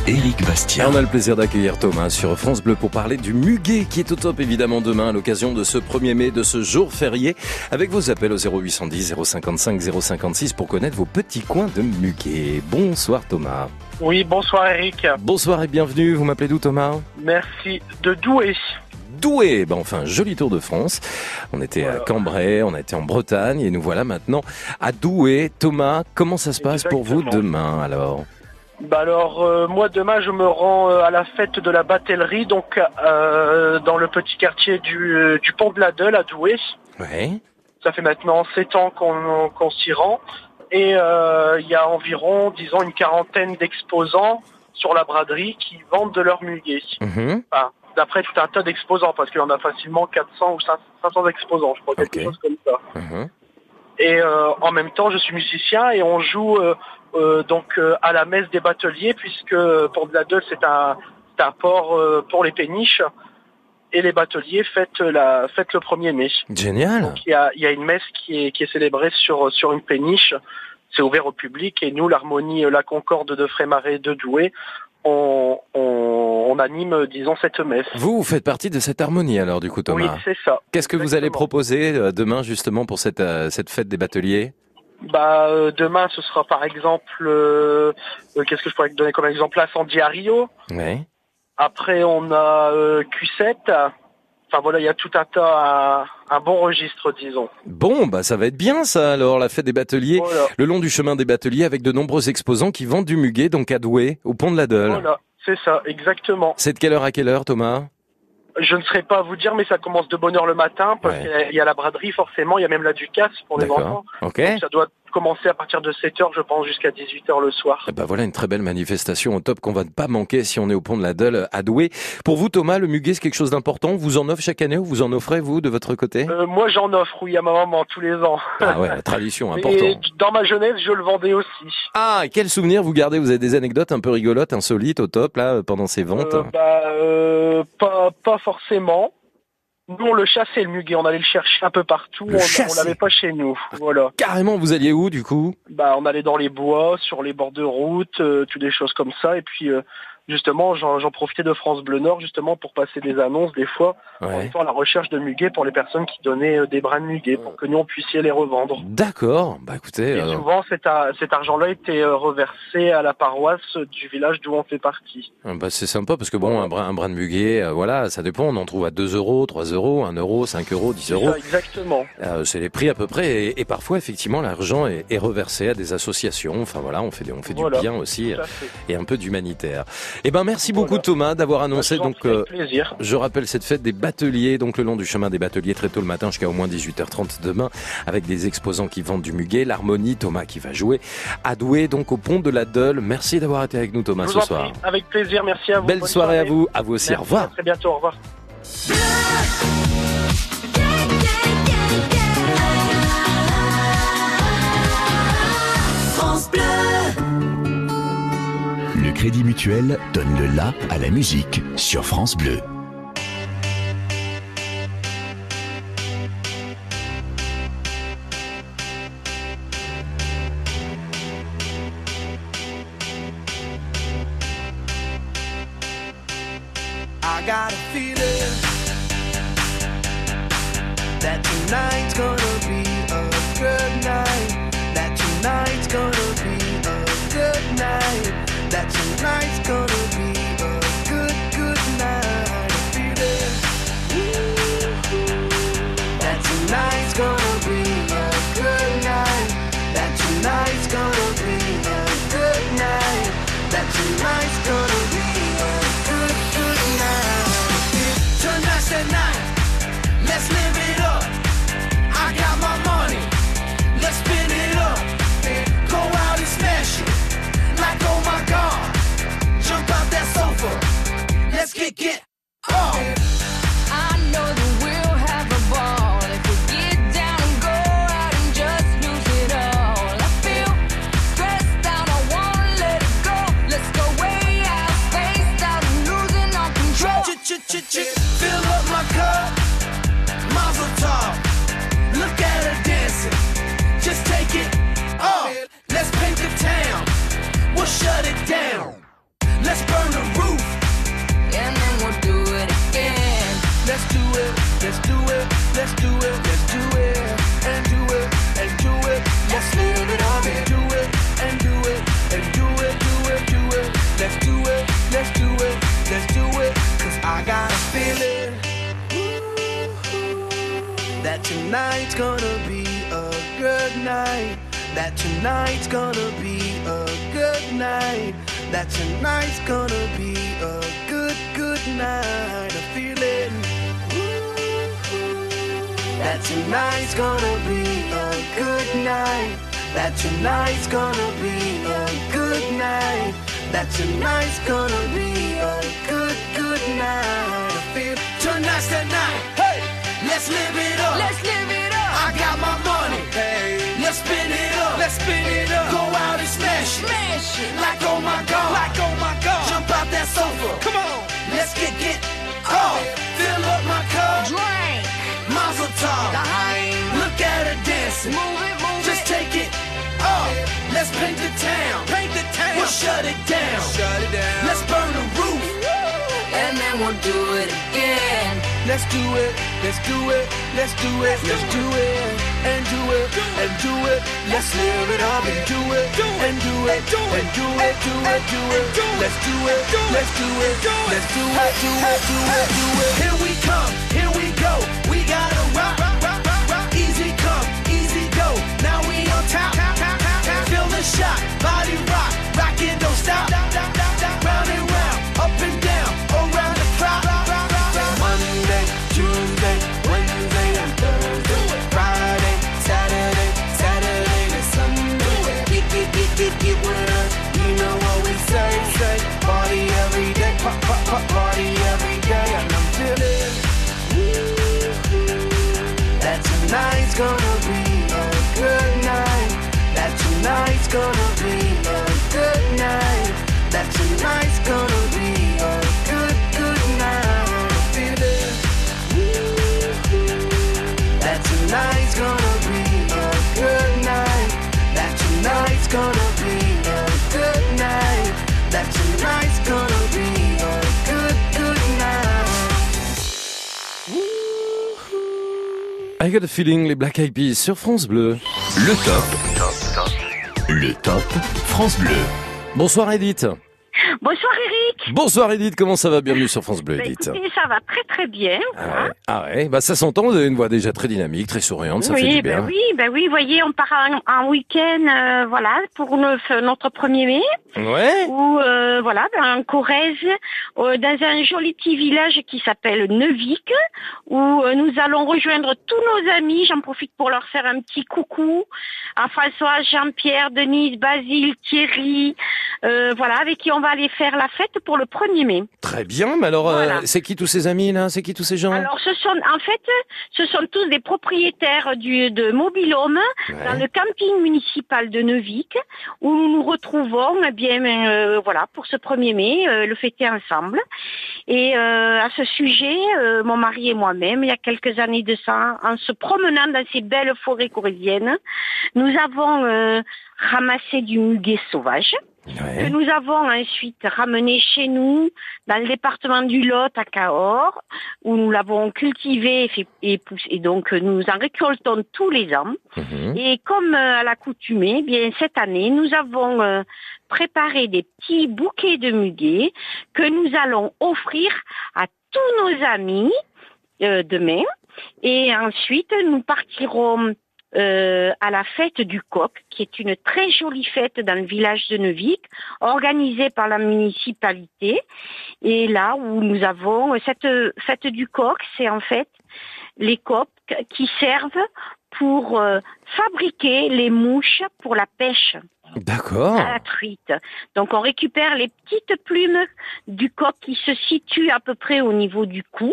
Éric Bastien. On a le plaisir d'accueillir Thomas sur France Bleu pour parler du muguet qui est au top évidemment demain à l'occasion de ce 1er mai, de ce jour férié, avec vos appels au 0810 055 056 pour connaître vos petits coins de muguet. Bonsoir Thomas. Oui, bonsoir Eric. Bonsoir et bienvenue, vous m'appelez d'où Thomas? Merci de Douai. Douai, ben enfin, joli tour de France. On était à Cambrai, on a été en Bretagne et nous voilà maintenant à Douai. Thomas, comment ça se passe pour vous demain alors? Bah alors euh, moi demain je me rends euh, à la fête de la batellerie donc euh, dans le petit quartier du, du pont de la Deule à Douai. Ouais. Ça fait maintenant sept ans qu'on qu'on s'y rend et il y a environ disons une quarantaine d'exposants sur la braderie qui vendent de leur muguet. Mhm. Enfin, d'après tout un tas d'exposants parce qu'il y en a facilement 400 ou 500 exposants je crois quelque chose comme ça. Mhm. Et en même temps, je suis musicien et on joue euh, donc euh, à la messe des bateliers puisque Port de la Deule c'est un, port euh, pour les péniches et les bateliers fêtent la fêtent le 1er mai. Génial. Donc il y a, il y a une messe qui est, qui est célébrée sur sur une péniche. c'est ouvert au public et nous, l'harmonie La Concorde de Frémarais de Douai, on, on, on anime, disons, cette messe. Vous, vous faites partie de cette harmonie alors du coup Thomas Oui, c'est ça. Qu'est-ce que vous allez proposer demain justement pour cette, cette fête des bateliers? Bah, euh, demain, ce sera par exemple, euh, euh, qu'est-ce que je pourrais donner comme exemple? Incendie à Rio. Oui. Après, on a euh, Q7. Enfin voilà, il y a tout un tas, un, un bon registre, disons. Bon, bah ça va être bien ça alors, la fête des bateliers, Voilà. le long du chemin des bateliers avec de nombreux exposants qui vendent du muguet donc à Douai, au pont de la Deule. Voilà, c'est ça, exactement. C'est de quelle heure à quelle heure Thomas? Je ne saurais pas à vous dire, mais ça commence de bonne heure le matin, parce qu'il y a- la braderie forcément, il y a même la Ducasse pour les enfants. D'accord. Ok. Donc, ça doit commencer à partir de 7h, je pense, jusqu'à 18h le soir. Eh ben voilà une très belle manifestation au top qu'on va ne pas manquer si on est au pont de la Deule à Douai. Pour vous Thomas, le muguet c'est quelque chose d'important. Vous en offrez chaque année ou vous en offrez vous de votre côté? Euh, moi, j'en offre, oui, à ma maman tous les ans. Ah ouais, la tradition Et important. dans ma jeunesse, je le vendais aussi. Ah, quel souvenir vous gardez? Vous avez des anecdotes un peu rigolotes, insolites au top là pendant ces ventes? Euh, bah, euh, pas, pas forcément. Nous, on le chassait, le muguet. On allait le chercher un peu partout. Le on, l'avait pas chez nous. Voilà. Carrément, vous alliez où du coup? Bah, on allait dans les bois, sur les bords de route, euh, toutes des choses comme ça. Et puis, euh, justement, j'en profitais de France Bleu Nord, justement, pour passer des annonces, des fois, en Ouais. étant à la recherche de muguet pour les personnes qui donnaient euh, des brins de muguet, pour que nous, on puisse les revendre. D'accord. Bah écoutez, Et alors- souvent, cet, argent-là était euh, reversé à la paroisse du village d'où on fait partie. Ah bah, c'est sympa parce que bon, un brin, un brin de muguet, euh, voilà, ça dépend. On en trouve à 2 euros, 3 euros, 1 euro, 5 euros, 10 C'est euros. ça, exactement. Euh, c'est les prix à peu près et, et parfois effectivement l'argent est, est reversé à des associations. Enfin voilà, on fait, on fait Voilà, du bien aussi et un peu d'humanitaire. Eh ben merci beaucoup Thomas d'avoir annoncé donc euh, je rappelle cette fête des bateliers donc le long du chemin des bateliers très tôt le matin jusqu'à au moins 18h30 demain avec des exposants qui vendent du muguet, l'harmonie, Thomas qui va jouer à Douai donc au pont de la Deule. Merci d'avoir été avec nous Thomas Je ce soir. prie, avec plaisir, merci à vous. Belle soirée à vous, à vous aussi, au revoir. À très bientôt, au revoir. Crédit Mutuel donne le la à la musique sur France Bleu. I got a feeling that tonight's gonna be a good night. That tonight's gonna be a good night. That tonight's feeling, les Black Eyed Peas sur France Bleu. Le top. Le top France Bleu. Bonsoir Edith. Bonsoir Eric. Bonsoir Edith, comment ça va? Bienvenue sur France Bleu Bah, Edith. écoutez, ça va très très bien. Ah ouais, ah ouais, bah ça s'entend, vous avez une voix déjà très dynamique, très souriante, ça fait du bien. oui, ben oui, voyez, on part en, en week-end, euh, voilà, pour le- notre 1er mai. Ouais. Où, euh, voilà, en Corrèze, euh, dans un joli petit village qui s'appelle Neuvic, où nous allons rejoindre tous nos amis. J'en profite pour leur faire un petit coucou à François, Jean-Pierre, Denise, Basile, Thierry, voilà, avec qui on va aller faire la fête pour le 1er mai. Très bien, mais alors, c'est qui tous ces amis là? C'est qui tous ces gens? Alors, ce sont, en fait, ce sont tous des propriétaires du, de Dans le camping municipal de Neuvic, où nous nous retrouvons, eh bien, euh, voilà, pour ce 1er mai, euh, le fêter ensemble. Et euh, à ce sujet, euh, mon mari et moi-même, il y a quelques années de ça, en se promenant dans ces belles forêts corréziennes, nous avons euh, ramassé du muguet sauvage que nous avons ensuite ramené chez nous dans le département du Lot à Cahors où nous l'avons cultivé et, fait- et, poussé- et donc nous en récoltons tous les ans. Et comme euh, à l'accoutumée, eh bien cette année nous avons euh, préparé des petits bouquets de muguet que nous allons offrir à tous nos amis euh, demain. Et ensuite nous partirons euh, à la fête du coq, qui est une très jolie fête dans le village de Neuvic, organisée par la municipalité. Et là où nous avons cette fête du coq, c'est en fait les coqs qui servent pour euh, fabriquer les mouches pour la pêche D'accord. à la truite. Donc on récupère les petites plumes du coq qui se situent à peu près au niveau du cou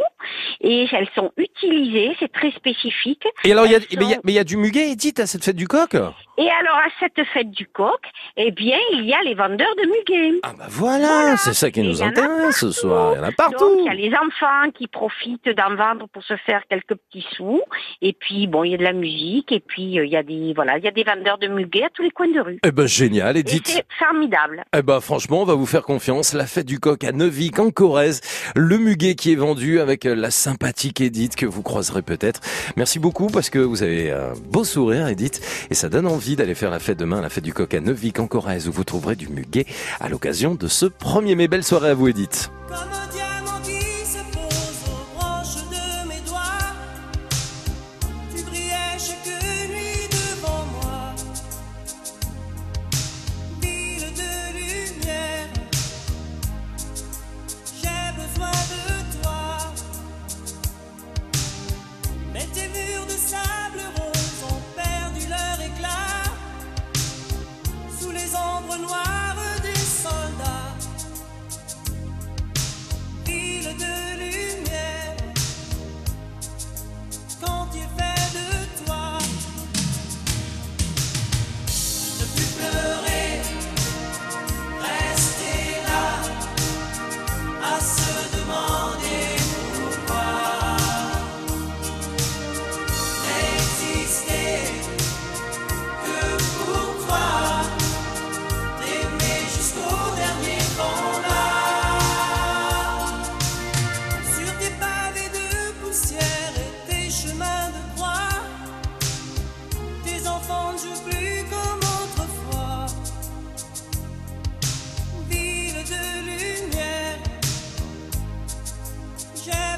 et elles sont utilisées, c'est très spécifique. Et alors, il y a, Elles mais il y a- y du muguet, Edith, à cette fête du coq? Et alors à cette fête du coq, eh bien il y a les vendeurs de muguet. Ah bah Voilà, c'est ça qui nous intéresse ce soir. Il y en a partout. il y a les enfants qui profitent d'en vendre pour se faire quelques petits sous. Et puis bon, il y a de la musique et puis euh, il y a des voilà, il y a des vendeurs de muguet à tous les coins de rue. Eh ben génial, Et Edith. c'est formidable. Eh ben franchement, on va vous faire confiance. La fête du coq à Neuvic en Corrèze, le muguet qui est vendu avec euh, la sympathique Edith que vous croiserez peut-être. Merci beaucoup parce que vous avez un beau sourire, Edith, et ça donne envie d'aller faire la fête demain, la fête du coq à Neuvic en Corrèze, où vous trouverez du muguet à l'occasion de ce 1er mai. Belle soirée à vous, Edith.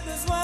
this one.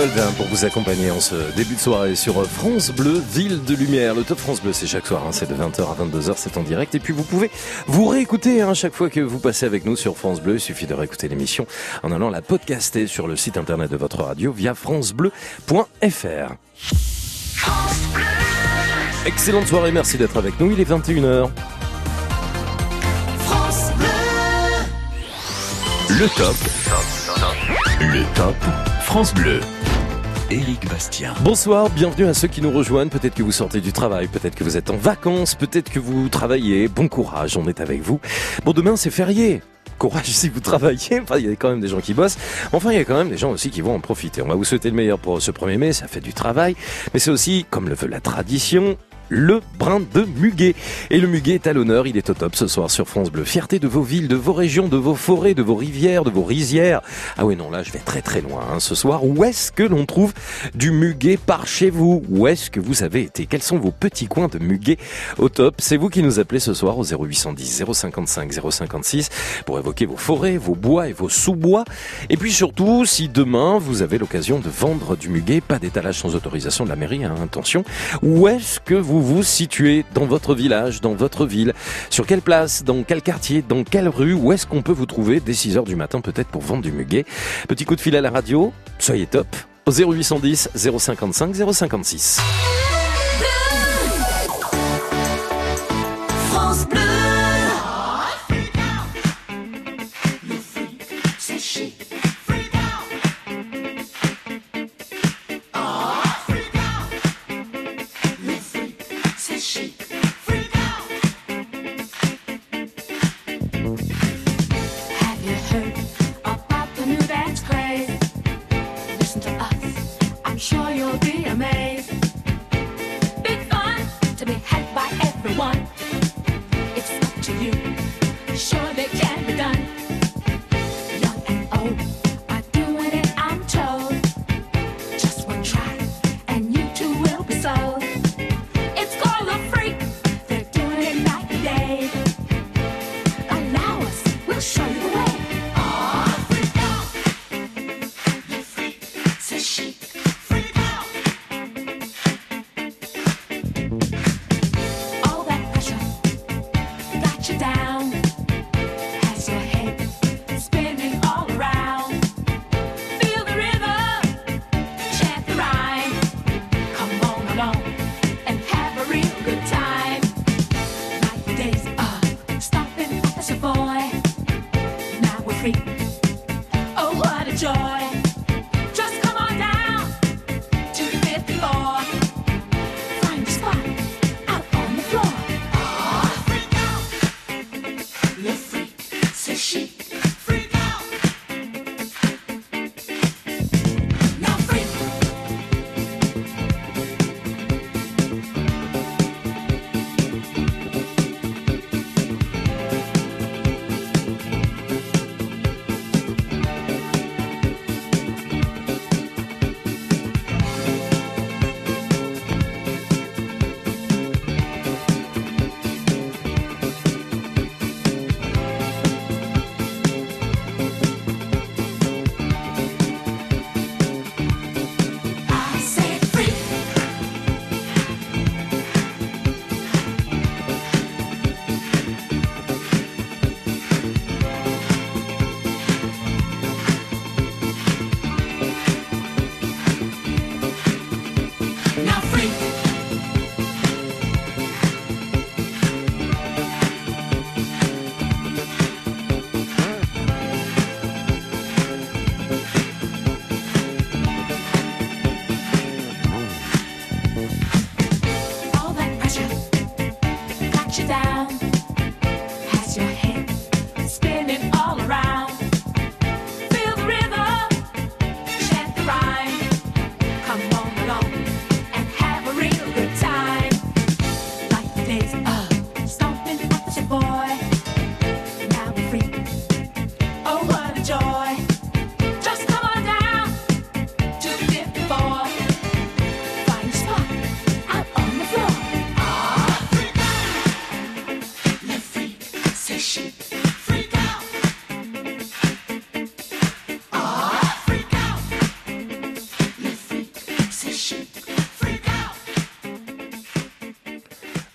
Gold hein, pour vous accompagner en ce début de soirée sur France Bleu, Ville de Lumière. Le Top France Bleu, c'est chaque soir, hein, c'est de 20h à 22h, c'est en direct. Et puis vous pouvez vous réécouter hein, chaque fois que vous passez avec nous sur France Bleu. Il suffit de réécouter l'émission en allant la podcaster sur le site internet de votre radio via francebleu.fr. Excellente soirée, merci d'être avec nous. Il est 21h. France Bleu. Le top. Le top France Bleu. Éric Bastien. Bonsoir, bienvenue à ceux qui nous rejoignent. Peut-être que vous sortez du travail, peut-être que vous êtes en vacances, peut-être que vous travaillez. Bon courage, on est avec vous. Bon, demain c'est férié. Courage si vous travaillez. Enfin, il y a quand même des gens qui bossent. Enfin, il y a quand même des gens aussi qui vont en profiter. On va vous souhaiter le meilleur pour ce 1er mai. Ça fait du travail. Mais c'est aussi, comme le veut la tradition, le brin de muguet. Et le muguet est à l'honneur, il est au top ce soir sur France Bleu. Fierté de vos villes, de vos régions, de vos forêts, de vos rivières, de vos rizières. Ah oui, non, là, je vais très très loin hein, ce soir. Où est-ce que l'on trouve du muguet par chez vous? Où est-ce que vous avez été? Quels sont vos petits coins de muguet au top? C'est vous qui nous appelez ce soir au 0810 055 056 pour évoquer vos forêts, vos bois et vos sous-bois. Et puis surtout, si demain vous avez l'occasion de vendre du muguet, pas d'étalage sans autorisation de la mairie, hein, attention. Où est-ce que vous vous situez dans votre village, dans votre ville. Sur quelle place Dans quel quartier Dans quelle rue Où est-ce qu'on peut vous trouver dès 6h du matin peut-être pour vendre du muguet. Petit coup de fil à la radio, soyez top. Au 0810 055 056.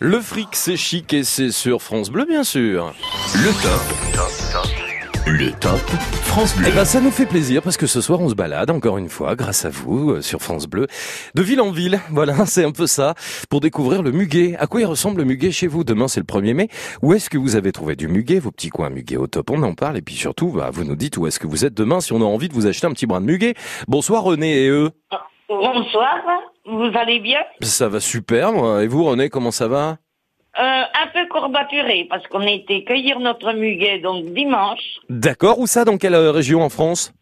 Le fric, c'est chic et c'est sur France Bleu, bien sûr. Le top. Le top France Bleu. Eh ben, ça nous fait plaisir parce que ce soir, on se balade encore une fois, grâce à vous, euh, sur France Bleu, de ville en ville. Voilà, c'est un peu ça, pour découvrir le muguet. À quoi il ressemble le muguet chez vous? Demain, c'est le 1er mai. Où est-ce que vous avez trouvé du muguet Vos petits coins muguet au top, on en parle. Et puis surtout, bah, vous nous dites où est-ce que vous êtes demain si on a envie de vous acheter un petit brin de muguet. Bonsoir René et eux. Bonsoir, vous allez bien Ça va super, moi. Et vous, René, comment ça va Euh, Un peu courbaturé, parce qu'on a été cueillir notre muguet donc dimanche. D'accord. Où ça Dans quelle euh, région en France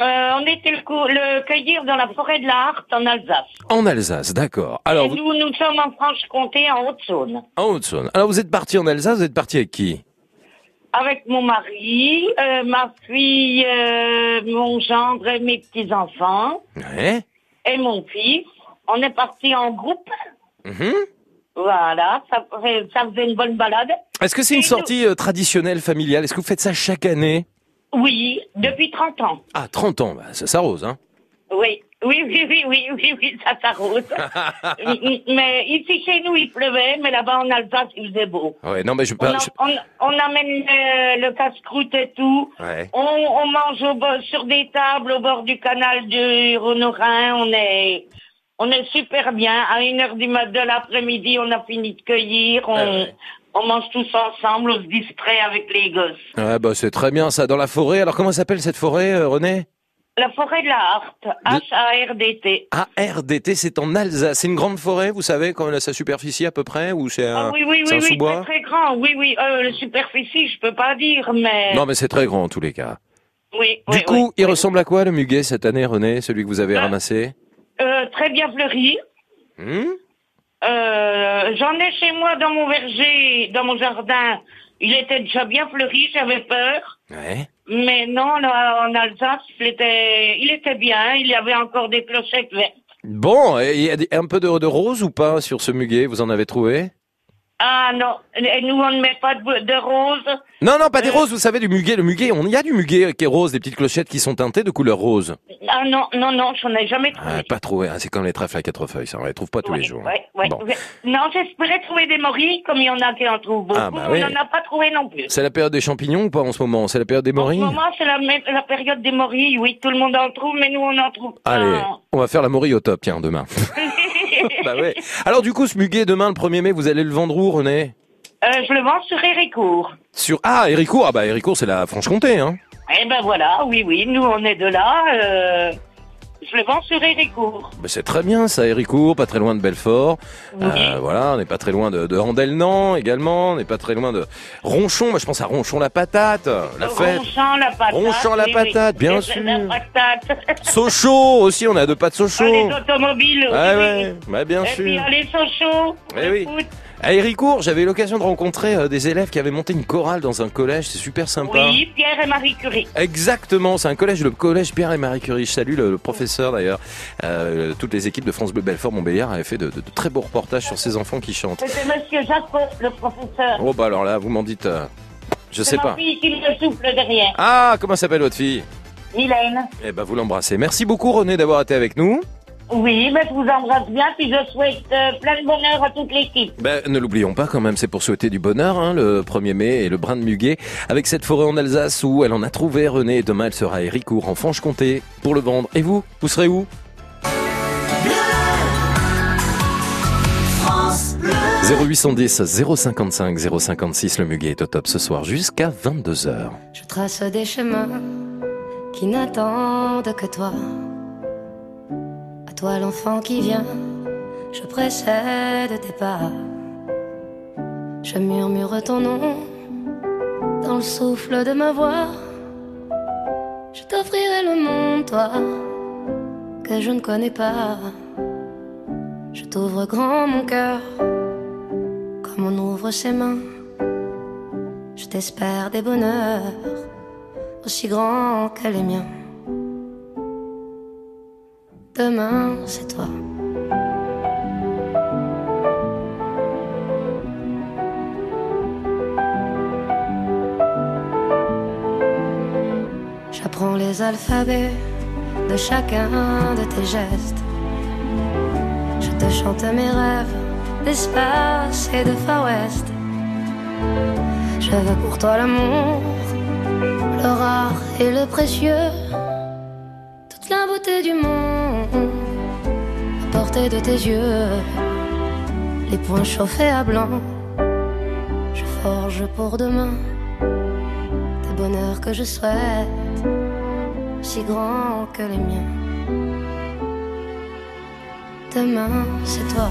Euh, on était le, le cueillir dans la forêt de la Harte en Alsace. En Alsace, d'accord. Alors, Et vous- nous, nous sommes en Franche-Comté, en Haute-Saône. en Haute-Saône. Alors, vous êtes parti en Alsace, vous êtes parti avec qui Avec mon mari, euh, ma fille, mon gendre et mes petits-enfants, Ouais. et mon fils. On est parti en groupe. Mhm. Voilà, ça, faisait une bonne balade. Est-ce que c'est une sortie euh, traditionnelle familiale? Est-ce que vous faites ça chaque année? Oui, depuis 30 ans. Ah, 30 ans, bah, ça s'arrose, hein Oui, oui, oui, oui, oui, oui, oui, ça s'arrose. mais ici chez nous, il pleuvait, mais là-bas en Alsace, il faisait beau. Ouais, non, mais je On, parle... a- je- on- on amène le, le casse-croûte et tout. Ouais. On, on mange au sur des tables au bord du canal du Rhône-Rhin. On est, on est super bien. À une heure du mat de l'après-midi, on a fini de cueillir. On, Ah ouais. on mange tous ensemble. On se distrait avec les gosses. Ouais, bah, c'est très bien ça, dans la forêt. Alors, comment s'appelle cette forêt, euh, René? La forêt de la Harte, H-A-R-D-T. ARDT, c'est en Alsace. C'est une grande forêt, vous savez, elle a sa superficie à peu près Ou c'est un, Ah oui, oui, c'est oui, un oui, très, très grand. Oui, oui, euh, la superficie, je peux pas dire, mais... Non, mais c'est très grand en tous les cas. Oui, Du oui, coup, oui. il ressemble à quoi le muguet cette année, René, celui que vous avez Ah. ramassé? Euh, très bien fleuri. Hmm? Euh, J'en ai chez moi dans mon verger, dans mon jardin. Il était déjà bien fleuri, j'avais peur. Ouais. Mais non, là, en Alsace, il était, il était bien. Il y avait encore des clochettes vertes. Bon, et il y a un peu de, de rose ou pas sur ce muguet? Vous en avez trouvé? Ah non, et nous, on ne met pas de, de rose. Non, non, pas des Euh. roses, vous savez, du muguet. Le muguet, on il y a du muguet qui est rose, des petites clochettes qui sont teintées de couleur rose. Ah non, non, non, j'en ai jamais trouvé. Ah, pas trouvé, ah, c'est comme les trèfles à quatre feuilles, ça, on les trouve pas tous les jours. Ouais, ouais, Bon. ouais. Non, j'espérais trouver des morilles, comme il y en a qui en trouvent beaucoup. Ah, bah mais oui. On n'en a pas trouvé non plus. C'est la période des champignons ou pas en ce moment? C'est la période des En ce morilles? moment, c'est la, mé- la période des morilles. Oui, tout le monde en trouve, mais nous, on en trouve pas. Allez, on va faire la morille au top, tiens, demain. bah ouais. Alors du coup, ce muguet, demain, le 1er mai, vous allez le vendre où, René? Euh, je le vends sur Héricourt. Sur... Ah, Héricourt Ah bah Héricourt, c'est la Franche-Comté, hein Eh ben voilà, oui, oui, nous, on est de là. euh, je le vends sur Héricourt. Bah, c'est très bien ça, Héricourt, pas très loin de Belfort. Euh, voilà, on n'est pas très loin de, de Andelnan également, on n'est pas très loin de Ronchon. Moi, je pense à Ronchon la patate, la fête. Ronchamp la patate. Ronchamp la oui, oui. patate, bien Et sûr. La patate. Sochaux aussi, on a deux pâtes Sochaux. Ah, les automobiles. oui, Ouais, oui. ouais, bien Et sûr. puis, allez, Sochaux. Eh le oui. foot. À Héricourt, j'avais l'occasion de rencontrer euh, des élèves qui avaient monté une chorale dans un collège, c'est super sympa. Oui, Pierre et Marie Curie. Exactement, c'est un collège, le collège Pierre et Marie Curie. Je salue le, le professeur d'ailleurs. Euh, toutes les équipes de France Bleu Belfort Montbéliard avaient fait de, de- de très beaux reportages sur ces enfants qui chantent. C'était Monsieur Jasper, le professeur. Oh bah alors là, vous m'en dites, euh, je sais ma pas. fille qui me souffle derrière. Ah, comment s'appelle votre fille? Mylène. Eh ben vous l'embrassez. Merci beaucoup René d'avoir été avec nous. Oui, mais je vous embrasse bien, puis je souhaite euh, plein de bonheur à toute l'équipe. Ben, ne l'oublions pas quand même, c'est pour souhaiter du bonheur, hein, le 1er mai et le brin de muguet, avec cette forêt en Alsace où elle en a trouvé René, et demain elle sera à Héricourt en Franche-Comté pour le vendre. Et vous, vous serez où? France Bleu. 0810 055 056, le muguet est au top ce soir jusqu'à 22h. Je trace des chemins qui n'attendent que toi. Toi l'enfant qui vient, je précède tes pas. Je murmure ton nom dans le souffle de ma voix. Je t'offrirai le monde, toi, que je ne connais pas. Je t'ouvre grand mon cœur, comme on ouvre ses mains. Je t'espère des bonheurs aussi grands que les miens. Demain, c'est toi. J'apprends les alphabets de chacun de tes gestes. Je te chante mes rêves d'espace et de Far West. Je veux pour toi l'amour, le rare et le précieux, toute la beauté du monde de tes yeux, les poings chauffés à blanc. Je forge pour demain des bonheurs que je souhaite, si grands que les miens. Demain, c'est toi.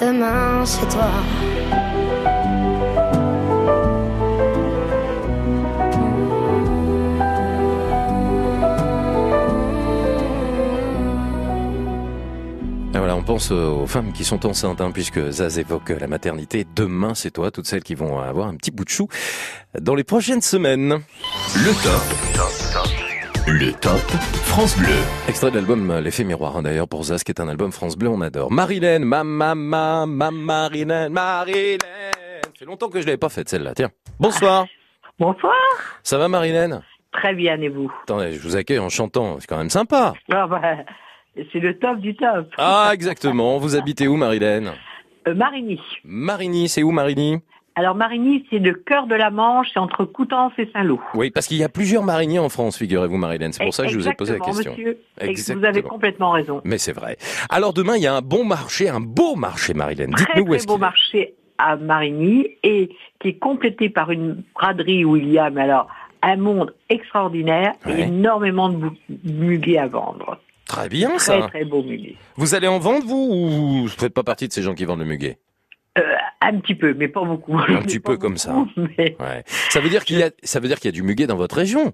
Demain, c'est toi. Et voilà, on pense aux femmes qui sont enceintes, hein, puisque Zaz évoque la maternité. Demain, c'est toi, toutes celles qui vont avoir un petit bout de chou dans les prochaines semaines. Le top. Le top France Bleu. Extrait de l'album euh, L'effet miroir, hein, d'ailleurs, pour Zaz, qui est un album France Bleu, on adore. Marilène, ma, ma, ma, ma, Marilène, Marilène. Ça fait longtemps que je l'avais pas faite, celle-là. Tiens. Bonsoir. Bonsoir. Ça va, Marilène? Très bien, et vous? Attendez, je vous accueille en chantant. C'est quand même sympa. Ah bah, C'est le top du top. Ah, exactement. Vous habitez où, Marilène? Euh, Marigny. Marigny, c'est où, Marigny? Alors Marigny, c'est le cœur de la Manche, c'est entre Coutances et Saint-Lô. Oui, parce qu'il y a plusieurs Marigny en France, figurez-vous, Marilène. C'est pour ça que je vous ai posé la Exactement, question. monsieur. Et Vous Exactement. avez complètement raison. Mais c'est vrai. Alors demain, il y a un bon marché, un beau marché, Marilène. Très Dites-nous où très est-ce beau est. marché à Marigny et qui est complété par une braderie où il y a, mais alors, un monde extraordinaire et énormément de muguets à vendre. Très bien, Très ça. très beau muguet. Vous allez en vendre, vous, ou vous faites pas partie de ces gens qui vendent le muguet? Un petit peu, mais pas beaucoup. Un petit peu comme ça. Mais- Ouais. Ça veut dire qu'il y a, ça veut dire qu'il y a du muguet dans votre région.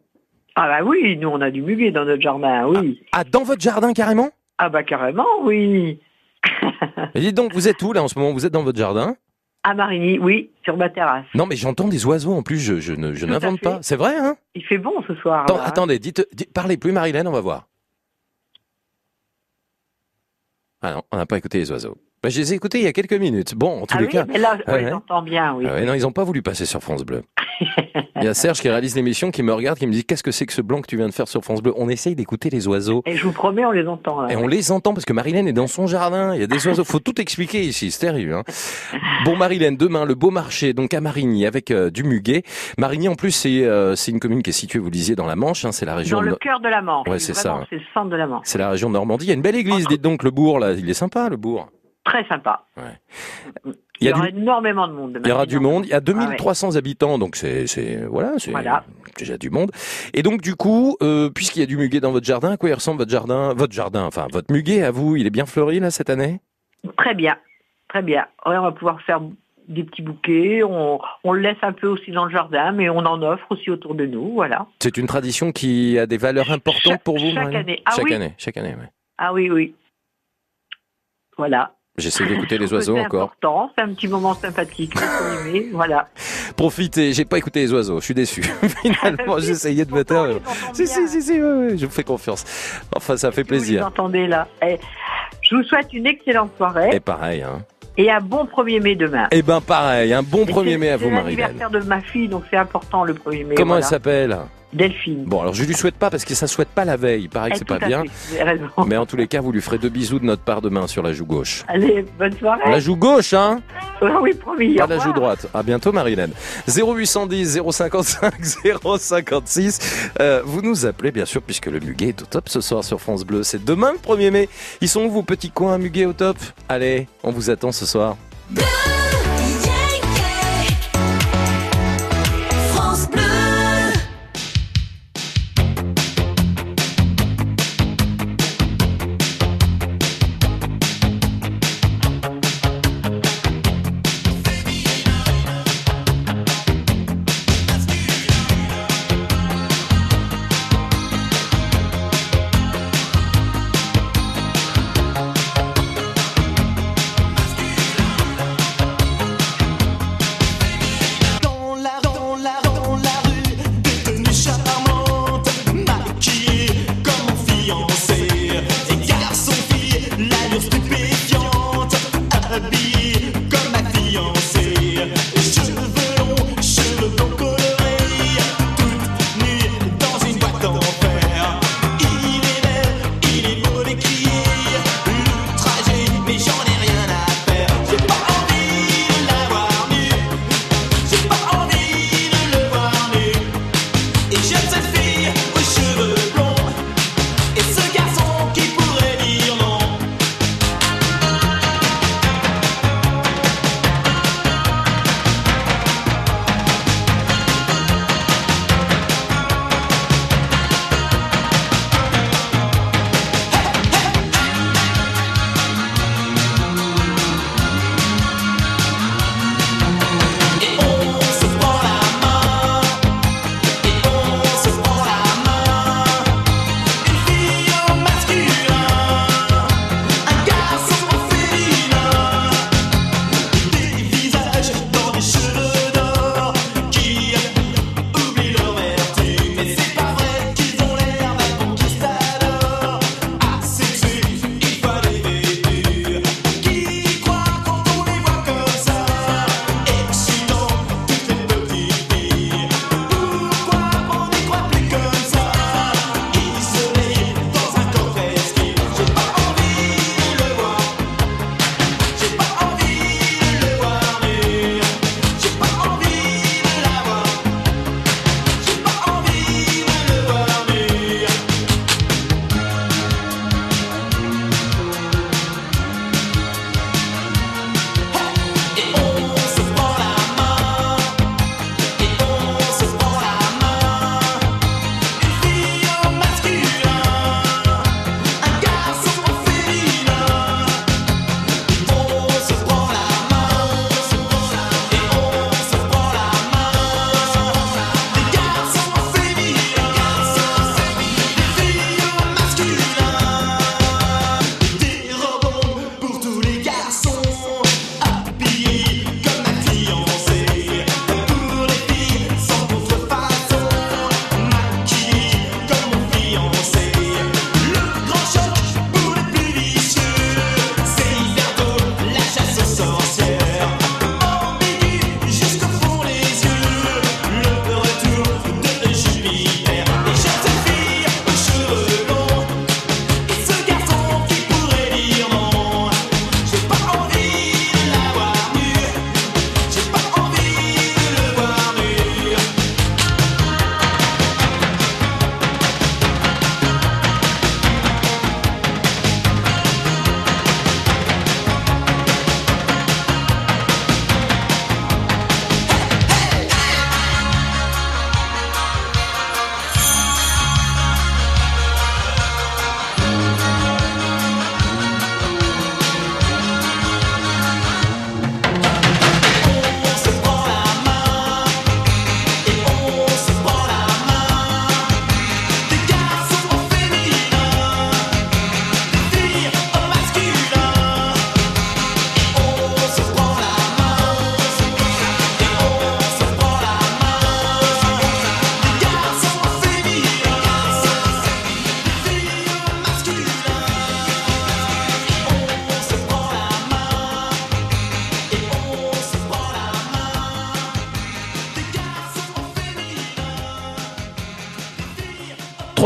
Ah bah oui, nous on a du muguet dans notre jardin, oui. Ah, dans votre jardin carrément? Ah bah carrément, oui. Et dites donc, vous êtes où là en ce moment? Vous êtes dans votre jardin? À Marigny, oui, sur ma terrasse. Non, mais j'entends des oiseaux en plus. Je, je ne, n'invente pas. C'est vrai, hein? Il fait bon ce soir. Attends, là, hein. Attendez, dites, dites- parlez plus, Marilène, on va voir. Ah non, on n'a pas écouté les oiseaux. Bah, je les ai écoutés il y a quelques minutes. Bon, en tous Ah les oui, cas. mais là, on les ouais. entend bien, oui. Ah ouais, non, ils n'ont pas voulu passer sur France Bleu. Il y a Serge qui réalise l'émission, qui me regarde, qui me dit Qu'est-ce que c'est que ce blanc que tu viens de faire sur France Bleu? On essaye d'écouter les oiseaux. Et je vous promets, on les entend. Là. Et on les entend parce que Marilène est dans son jardin. Il y a des oiseaux. Faut tout expliquer ici. C'est terrible. Hein bon, Marilène, demain, le beau marché, donc à Marigny, avec euh, du muguet. Marigny, en plus, c'est euh, c'est une commune qui est située, vous le disiez, dans la Manche. hein, c'est la région. Dans le cœur de la Manche. Ouais, c'est ça. C'est le centre de la Manche. C'est la région de Normandie. Il y a une belle église. Dites donc, le bourg, là. Il est sympa, le bourg. Très sympa. Il Il y aura du- énormément de monde. Il y aura du monde. Il y a Ah ouais. 2300 habitants, donc c'est, c'est, voilà, c'est Voilà. déjà du monde. Et donc, du coup, euh, puisqu'il y a du muguet dans votre jardin, à quoi il ressemble votre jardin, votre jardin, enfin, votre muguet à vous, il est bien fleuri, là, cette année? Très bien. Très bien. Ouais, on va pouvoir faire des petits bouquets. On, on le laisse un peu aussi dans le jardin, mais on en offre aussi autour de nous. Voilà. C'est une tradition qui a des valeurs importantes pour vous, chaque Marilyn année. Ah chaque oui. année, chaque année, ouais. Ah oui, oui. Voilà. J'essaie d'écouter les oiseaux c'est encore. important. C'est un petit moment sympathique. Voilà. Profitez, j'ai pas écouté les oiseaux, je suis déçu. Finalement, j'essayais de me taire. Si, si, si, si, ouais, ouais, je vous fais confiance. Enfin, ça fait Vous plaisir. entendez là? Eh, je vous souhaite une excellente soirée Et pareil, hein. et un bon 1er mai demain. Eh ben, pareil, un bon Et 1er c'est- mai à vous, C'est Marilène. l'anniversaire de ma fille, donc c'est important le 1er mai. Comment voilà. elle s'appelle? Delphine. Bon, alors je lui souhaite pas parce que ça souhaite pas la veille. Il paraît que Eh, c'est pas bien. Mais en tous les cas, vous lui ferez deux bisous de notre part demain sur la joue gauche. Allez, bonne soirée. La joue gauche, hein? Ah oui, promis. Pas la joue droite. À bientôt, Marilène. 0810 055 056. Euh, vous nous appelez, bien sûr, puisque le muguet est au top ce soir sur France Bleu. C'est demain le 1er mai. Ils sont où vos petits coins muguet au top? Allez, on vous attend ce soir.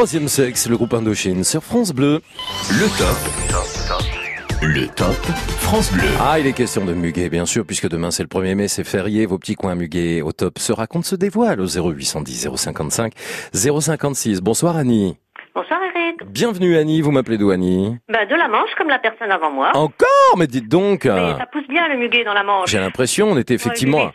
Troisième sexe, le groupe Indochine sur France Bleu. Le top. Le top France Bleu. Ah, il est question de muguet, bien sûr, puisque demain c'est le 1er mai, c'est férié. Vos petits coins muguet au top se racontent, se dévoilent au 0810 055 056. Bonsoir Annie. Bonsoir Eric. Bienvenue Annie, vous m'appelez d'où Annie? Bah, de la Manche, comme la personne avant moi. Encore? Mais dites donc Mais euh, ça pousse bien le muguet dans la Manche. J'ai l'impression, on était Ouais, effectivement...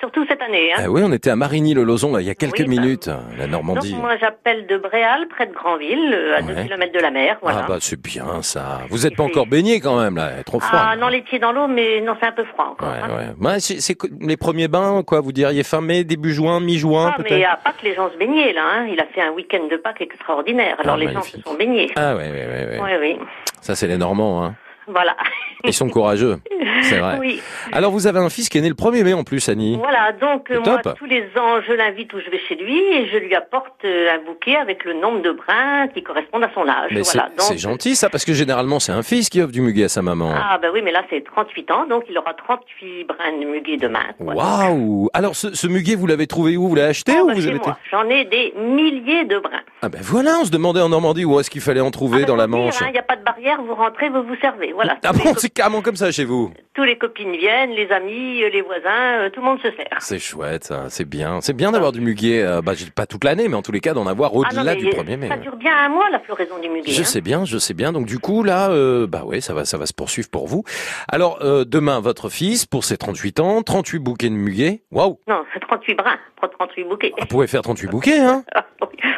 Hein. Ah oui, on était à Marigny-le-Lozon il y a quelques Oui, bah, minutes, la Donc Normandie. moi j'appelle de Bréal, près de Granville, euh, à Ouais. 2 km de la mer. Voilà. Ah bah c'est bien ça. Vous n'êtes pas encore baigné quand même là, trop froid. Ah, non, les pieds dans l'eau, mais non, c'est un peu froid encore. Ouais, hein. ouais. Ouais, c'est les premiers bains, quoi, vous diriez fin mai, début juin, mi-juin Ah, mais peut-être? à Pâques, les gens se baignaient là. Hein. Il a fait un week-end de Pâques extraordinaire. Alors Ah, les gens se sont baignés. Ah ouais, ouais, ouais, ouais. Oui, oui. Ça c'est les Normands, hein. Voilà. Ils sont courageux, c'est vrai. Oui. Alors vous avez un fils qui est né le 1er mai en plus, Annie. Voilà, donc euh, moi, tous les ans, je l'invite où je vais chez lui et je lui apporte euh, un bouquet avec le nombre de brins qui correspondent à son âge. Mais c'est. Donc, gentil ça, parce que généralement c'est un fils qui offre du muguet à sa maman. Ah bah oui, mais là c'est 38 ans, donc il aura 38 brins de muguet demain. Waouh Alors ce, ce muguet, vous l'avez trouvé où? Vous l'avez acheté Ah, ou bah, vous avez été. J'en ai des milliers de brins. Ah ben voilà, on se demandait en Normandie où est-ce qu'il fallait en trouver dans la Manche. Il n'y a pas de barrière, vous rentrez, vous vous servez. Voilà. Ah bon, c'est carrément comme ça chez vous. Tous les copines viennent, les amis, euh, les voisins, euh, tout le monde se sert. C'est chouette, ça, c'est bien. C'est bien d'avoir du muguet, euh, bah, pas toute l'année, mais en tous les cas d'en avoir Ah au-delà du 1er mai. Ça dure bien un mois la floraison du muguet. Je hein. sais bien, je sais bien. Donc du coup là, euh, bah ouais, ça va, ça va se poursuivre pour vous. Alors euh, demain, votre fils pour ses 38 ans, 38 bouquets de muguet. Waouh, Non, c'est 38 brins, pas 38 bouquets. vous pouvez faire 38 bouquets, hein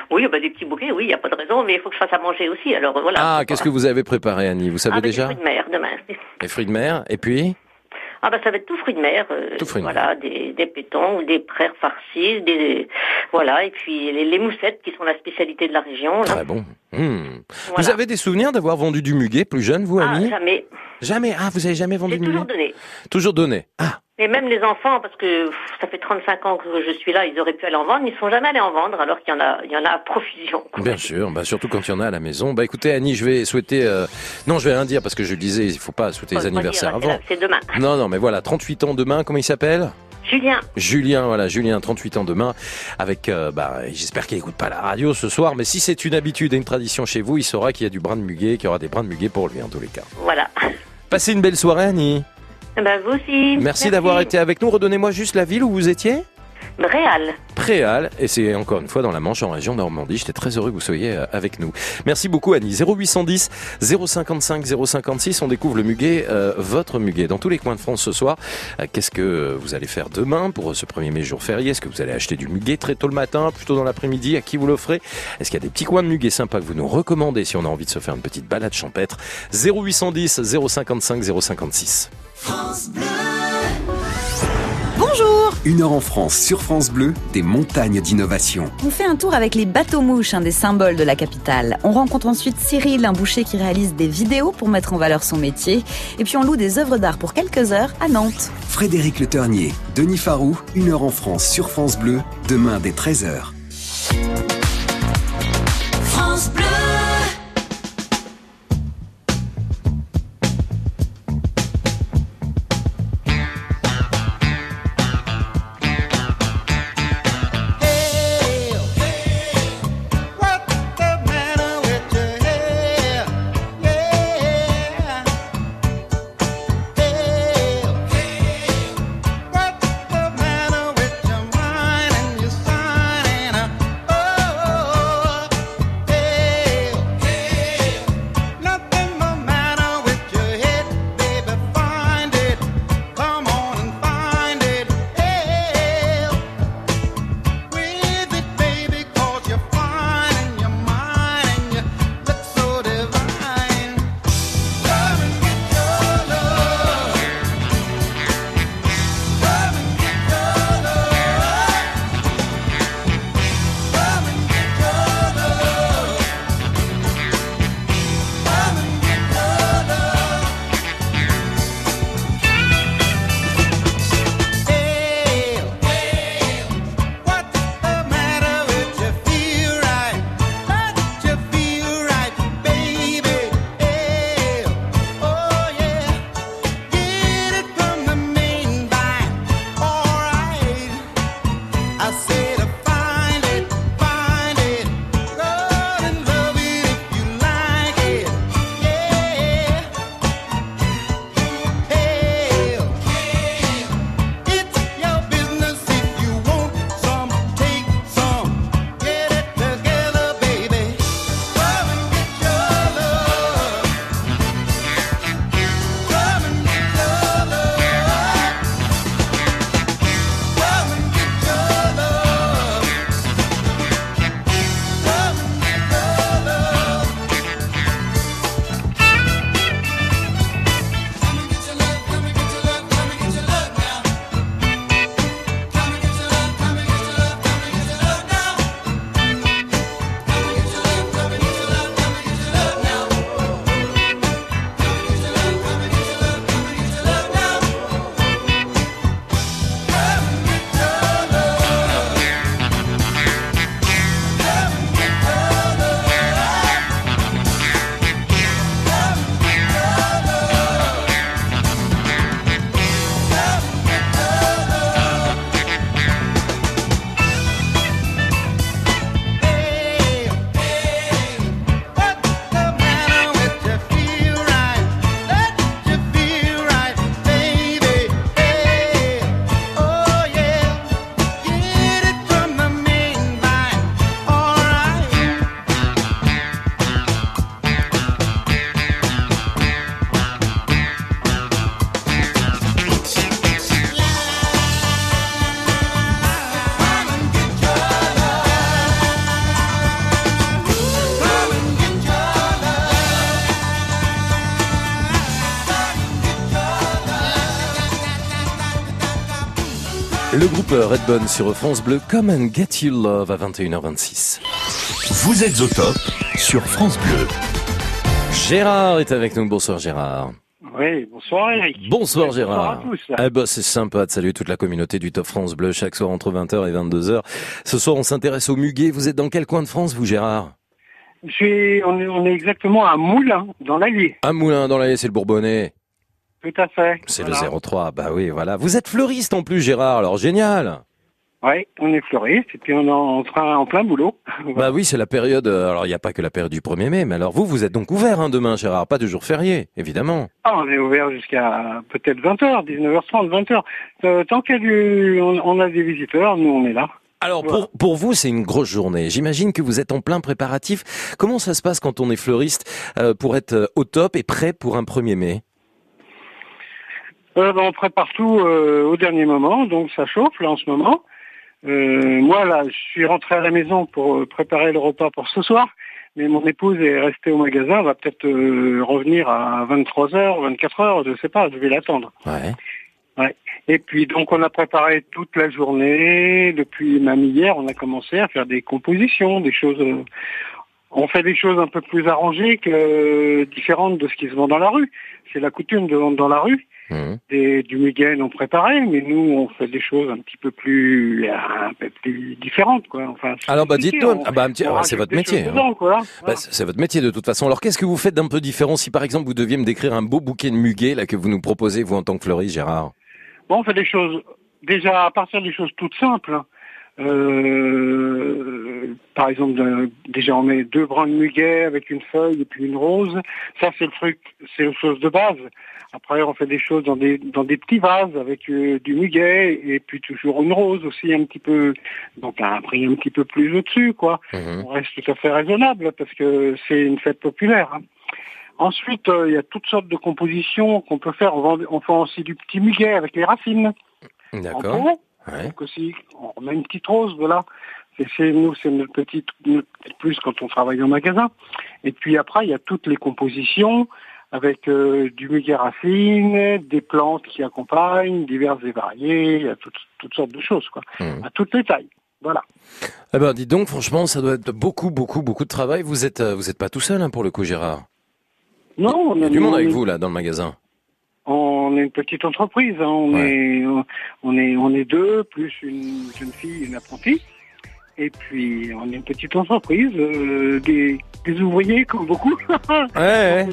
Oui, bah, des petits bouquets, oui, il n'y a pas de raison, mais il faut que je fasse à manger aussi. Alors voilà. Ah, qu'est-ce que vous avez préparé, Annie? Vous savez Avec déjà? Mer demain. Les fruits de mer. Et puis Ah bah ça va être tout fruits de mer. euh, Tout fruits de voilà, des, des pétons ou des prères farcis, des voilà, et puis les, les moussettes qui sont la spécialité de la région. là. très bon. Hmm. Vous avez des souvenirs d'avoir vendu du muguet plus jeune, vous, Ah, Annie? jamais. Jamais. Ah, vous avez jamais vendu de toujours donné. Toujours donné. Ah, Et même les enfants, parce que pff, ça fait 35 ans que je suis là, ils auraient pu aller en vendre, ils ne sont jamais allés en vendre, alors qu'il y en a, il y en a à profusion. bien sûr. Bah surtout quand il y en a à la maison. Bah écoutez, Annie, je vais souhaiter. euh, Non, je vais rien dire parce que je le disais, il faut pas souhaiter les Faut pas anniversaires dire, c'est avant. C'est demain. Non, non, mais voilà, 38 ans demain. Comment il s'appelle? Julien, Julien, voilà, Julien, 38 ans demain, avec, euh, bah, j'espère qu'il écoute pas la radio ce soir, mais si c'est une habitude et une tradition chez vous, il saura qu'il y a du brin de muguet, qu'il y aura des brins de muguet pour lui, en tous les cas. voilà. Passez une belle soirée, Annie. Ben, vous aussi. Merci, d'avoir été avec nous. Redonnez-moi juste la ville où vous étiez. Réal. Préal, et c'est encore une fois dans la Manche, en région Normandie. J'étais très heureux que vous soyez euh, avec nous. Merci beaucoup Annie. 0810 055 056, on découvre le muguet, euh, votre muguet, dans tous les coins de France ce soir. Euh, Qu'est-ce que vous allez faire demain pour ce 1er mai jour férié? Est-ce que vous allez acheter du muguet très tôt le matin, plutôt dans l'après-midi? À qui vous l'offrez? Est-ce qu'il y a des petits coins de muguet sympas que vous nous recommandez si on a envie de se faire une petite balade champêtre? 0810 055 056. Bonjour Une heure en France sur France Bleu, des montagnes d'innovation. On fait un tour avec les bateaux-mouches, un des symboles de la capitale. On rencontre ensuite Cyril, un boucher qui réalise des vidéos pour mettre en valeur son métier. Et puis on loue des œuvres d'art pour quelques heures à Nantes. Frédéric Le Ternier, Denis Farou, une heure en France sur France Bleu, demain dès 13h. Groupe Redbone sur France Bleu, Come and Get You Love à 21h26. Vous êtes au top sur France Bleu. Gérard est avec nous. Bonsoir Gérard. Oui, bonsoir Eric. Bonsoir Gérard. Bonsoir à tous. Eh ben, c'est sympa de saluer toute la communauté du Top France Bleu chaque soir entre 20h et 22h. Ce soir, on s'intéresse au muguet. Vous êtes dans quel coin de France, vous Gérard? Je suis, on, est, on est exactement à Moulins, dans l'Allier. À Moulin dans l'Allier, c'est le Bourbonnais. Tout à fait. C'est Voilà. le 03. Bah oui, voilà. Vous êtes fleuriste en plus, Gérard. Alors génial. Oui, on est fleuriste et puis on est en, train, en plein boulot. Bah oui, c'est la période. euh, Alors il n'y a pas que la période du 1er mai, mais alors vous, vous êtes donc ouvert hein, demain, Gérard. Pas de jour férié, évidemment. Ah, on est ouvert jusqu'à peut-être 20h, 19h30, 20h. Euh, tant qu'il y a du, on, on a des visiteurs, nous on est là. Alors pour, pour vous, c'est une grosse journée. J'imagine que vous êtes en plein préparatif. Comment ça se passe quand on est fleuriste euh, pour être euh, au top et prêt pour un 1er mai? Ben, on prépare tout euh, au dernier moment, donc ça chauffe là en ce moment. Euh, moi là, je suis rentré à la maison pour euh, préparer le repas pour ce soir, mais mon épouse est restée au magasin, elle va peut-être euh, revenir à 23h, 24h, je sais pas, je vais l'attendre. Ouais. Ouais. Et puis donc on a préparé toute la journée, depuis même hier, on a commencé à faire des compositions, des choses. euh, on fait des choses un peu plus arrangées que euh, différentes de ce qui se vend dans la rue. C'est la coutume de vendre dans la rue des, du muguet non préparé, mais nous on fait des choses un petit peu plus un peu plus différentes quoi. Enfin. Alors bah on- ah, bah, un petit- on ah, c'est votre métier. hein. dedans, quoi. Bah, c'est c'est votre métier de toute façon. Alors qu'est-ce que vous faites d'un peu différent si par exemple vous deviez me décrire un beau bouquet de muguet là que vous nous proposez vous en tant que fleuriste, Gérard? Bon, on fait des choses, déjà à partir des choses toutes simples. Euh, par exemple, déjà on met deux brins de muguet avec une feuille et puis une rose. Ça c'est le truc, c'est une chose de base. Après on fait des choses dans des dans des petits vases avec euh, du muguet et puis toujours une rose aussi un petit peu, donc à un prix un petit peu plus au-dessus quoi. On reste tout à fait raisonnable parce que c'est une fête populaire. hein. Ensuite, euh, il y a toutes sortes de compositions qu'on peut faire. On, vend- on fait aussi du petit muguet avec les racines. En D'accord. Donc aussi, on met une petite rose, voilà. C'est c'est- nous, c'est notre petite, notre petite plus quand on travaille en magasin. Et puis après, il y a toutes les compositions avec euh, du muguet racine, des plantes qui accompagnent, diverses et variées, il y a toutes, toutes sortes de choses, quoi. À toutes les tailles. Voilà. Eh ben dites donc, franchement, ça doit être beaucoup, beaucoup, beaucoup de travail. Vous êtes, euh, vous êtes pas tout seul hein, pour le coup, Gérard. Non, on Il y a a- du monde on avec vous là dans le magasin. On est une petite entreprise, hein. on, est, on est on est deux plus une jeune fille, une apprentie. Et puis on est une petite entreprise, euh, des, des ouvriers comme beaucoup. Ouais,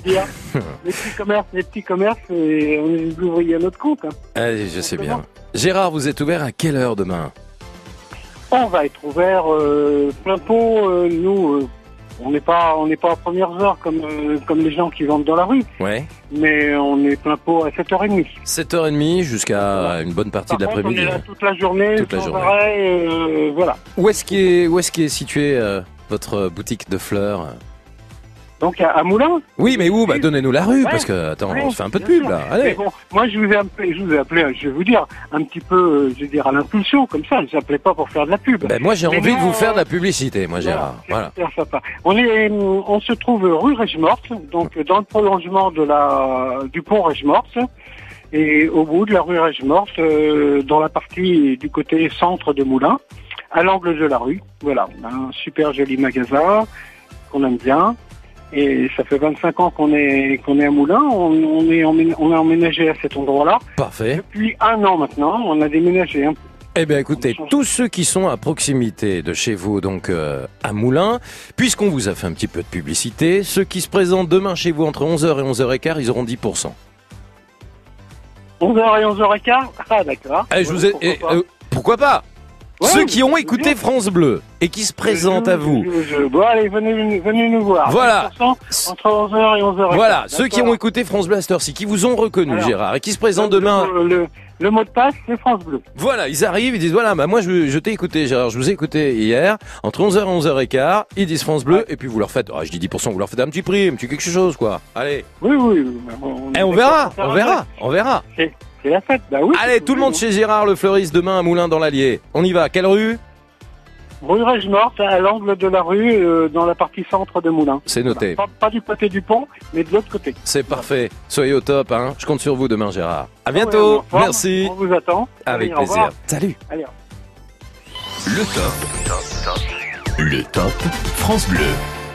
les petits commerces, les petits commerces, et on est des ouvriers à notre compte. hein. Allez, je sais bien. Gérard, vous êtes ouvert à quelle heure demain? On va être ouvert euh, plein pot. euh, nous, on n'est pas on n'est pas à premières heures comme euh, comme les gens qui vendent dans la rue, Ouais. mais on est plein pot à 7h30. 7h30 jusqu'à une bonne partie Par de l'après-midi. On est là toute la journée, Toute la journée. arrêt, euh, voilà. Où est-ce qu'est est, où est, qu'est est située euh, votre boutique de fleurs? Donc à, à Moulins Oui, mais où? Bah, Donnez-nous la rue, Ouais. parce que, attends, Ouais, on se fait un peu de pub sûr. là. Mais Allez. bon, moi je vous ai appelé, je vous ai appelé, je vais vous dire, un petit peu, euh, je vais dire à l'impulsion, comme ça, je vous appelais pas pour faire de la pub. Ben, moi, j'ai envie de vous faire de la publicité, moi, Gérard. Voilà. Super sympa. On est, on se trouve rue Régemorte, donc dans le prolongement de la, du pont Régemorte, et au bout de la rue Régemorte, euh, dans la partie du côté centre de Moulins, à l'angle de la rue. Voilà, on a un super joli magasin qu'on aime bien. Et ça fait 25 ans qu'on est qu'on est à Moulins. On, on est on a emménagé à cet endroit-là. Parfait. Depuis un an maintenant, on a déménagé. hein. Eh bien, écoutez, tous ceux qui sont à proximité de chez vous, donc euh, à Moulins, puisqu'on vous a fait un petit peu de publicité, ceux qui se présentent demain chez vous entre 11h et 11h15, ils auront 10%. 11h et 11h15 Ah d'accord. Eh, je vous ai, Pourquoi eh, pas. euh, pourquoi pas? Ouais, Ceux qui ont écouté bien. France Bleu et qui se présentent à vous. Je- je- Bon allez, venez, venez nous voir. Voilà. 10% Entre 11h et 11h15. Voilà, ceux qui ont écouté France Bleu heure-ci, qui vous ont reconnu, Alors, Gérard, et qui se présentent demain. Le, mot de passe, c'est France Bleu. Voilà, ils arrivent, ils disent voilà, bah moi je, t'ai écouté Gérard, je vous ai écouté hier, entre 11h et 11h15, ils disent France Bleu, et puis vous leur faites, ah, je dis 10%, vous leur faites un petit prix, un petit quelque chose quoi. Allez. Oui, oui. On, Eh, on verra, on verra, on verra. C'est c'est la fête, bah oui. Allez, tout le monde chez Gérard le fleuriste demain à Moulin dans l'Allier. On y va, quelle rue? Rue Morte, à l'angle de la rue, euh, dans la partie centre de Moulins. C'est noté. Pas, pas du côté du pont, mais de l'autre côté. C'est parfait. Soyez au top, hein. Je compte sur vous demain, Gérard. À Ouais, bientôt. Merci. On vous attend. Avec Allez, plaisir. Salut. Allez. Le top. Le top France Bleu.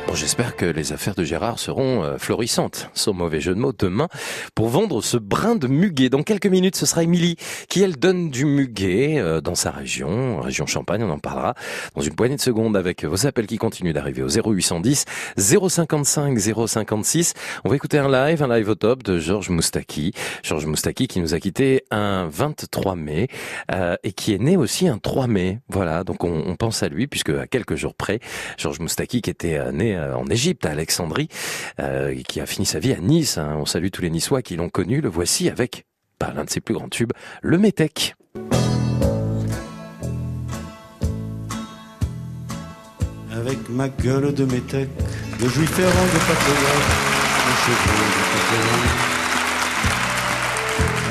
Bon, J'espère que les affaires de Gérard seront euh, florissantes, sans mauvais jeu de mots, demain, pour vendre ce brin de muguet. Dans quelques minutes, ce sera Émilie qui, elle, donne du muguet euh, dans sa région, région Champagne, on en parlera dans une poignée de secondes avec vos appels qui continuent d'arriver au 0810 055 056. On va écouter un live, un live au top de Georges Moustaki. Georges Moustaki qui nous a quitté un 23 mai euh, et qui est né aussi un 3 mai. Voilà, donc on, on pense à lui puisque à quelques jours près, Georges Moustaki qui était euh, né en Égypte, à Alexandrie, euh, qui a fini sa vie à Nice. hein. On salue tous les Niçois qui l'ont connu. Le voici avec bah, l'un de ses plus grands tubes, le Métèque. Avec ma gueule de métèque, de juif errant de patriote.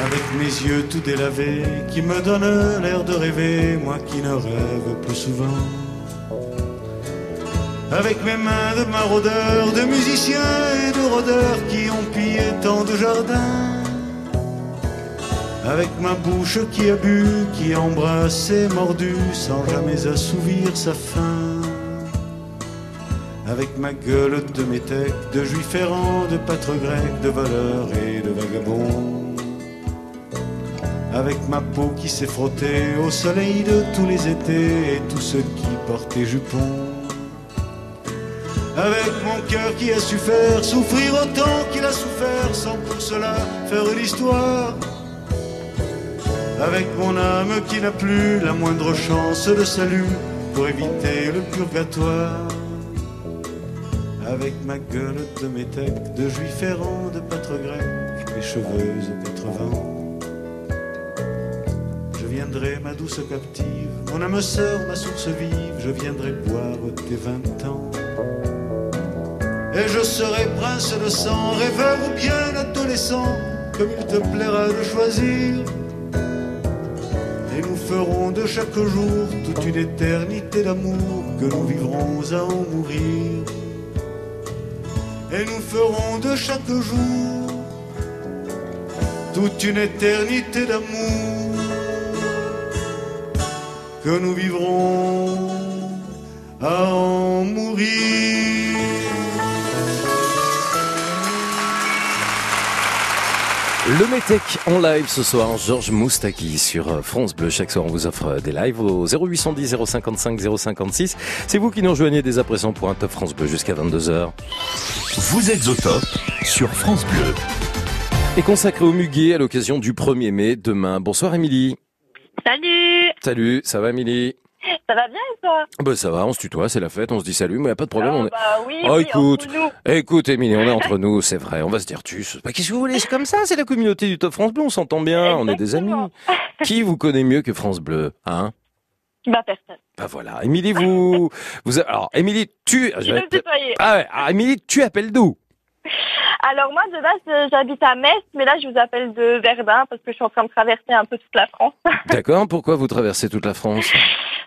Avec mes yeux tout délavés, qui me donnent l'air de rêver, moi qui ne rêve plus souvent. Avec mes mains de maraudeurs, de musiciens et de rôdeurs qui ont pillé tant de jardins. Avec ma bouche qui a bu, qui a embrassé, mordu, sans jamais assouvir sa faim. Avec ma gueule de métèque, de juif errant, de pâtre grec, de voleur et de vagabond. Avec ma peau qui s'est frottée au soleil de tous les étés et tous ceux qui portaient jupons. Avec mon cœur qui a su faire souffrir autant qu'il a souffert sans pour cela faire l'histoire. Avec mon âme qui n'a plus la moindre chance de salut pour éviter le purgatoire. Avec ma gueule de métèque, de juif errant, de pâtre grec, mes cheveux aux quatre vents. Je viendrai, ma douce captive, mon âme sœur, ma source vive, je viendrai boire tes vingt ans. Et je serai prince de sang, rêveur ou bien adolescent, comme il te plaira de choisir. Et nous ferons de chaque jour toute une éternité d'amour que nous vivrons à en mourir. Et nous ferons de chaque jour toute une éternité d'amour que nous vivrons à en mourir. Le Métèque en live ce soir, Georges Moustaki sur euh, France Bleu. Chaque soir, on vous offre euh, des lives au 0810 055 056. C'est vous qui nous rejoignez dès à présent pour un Top France Bleu jusqu'à 22h. Vous êtes au top sur France Bleu. Et consacré au muguet à l'occasion du 1er mai demain. Bonsoir Émilie. Salut Salut, ça va Émilie? Ça va bien et toi bah ça va, on se tutoie, c'est la fête, on se dit salut, mais y a pas de problème. Ah, on est... bah oui, oh oui, écoute, entre nous. écoute Émilie, on est entre nous, c'est vrai, on va se dire tu. Bah, Qu'est-ce que vous voulez, c'est comme ça, c'est la communauté du Top France Bleu, on s'entend bien, on est des amis. Qui vous connaît mieux que France Bleu, hein Bah personne. Bah voilà, Émilie, vous, vous, alors Émilie, tu, Je vais ah ouais, ah, Émilie, tu appelles d'où? Alors moi de base euh, j'habite à Metz, mais là je vous appelle de Verdun parce que je suis en train de traverser un peu toute la France. D'accord, pourquoi vous traversez toute la France?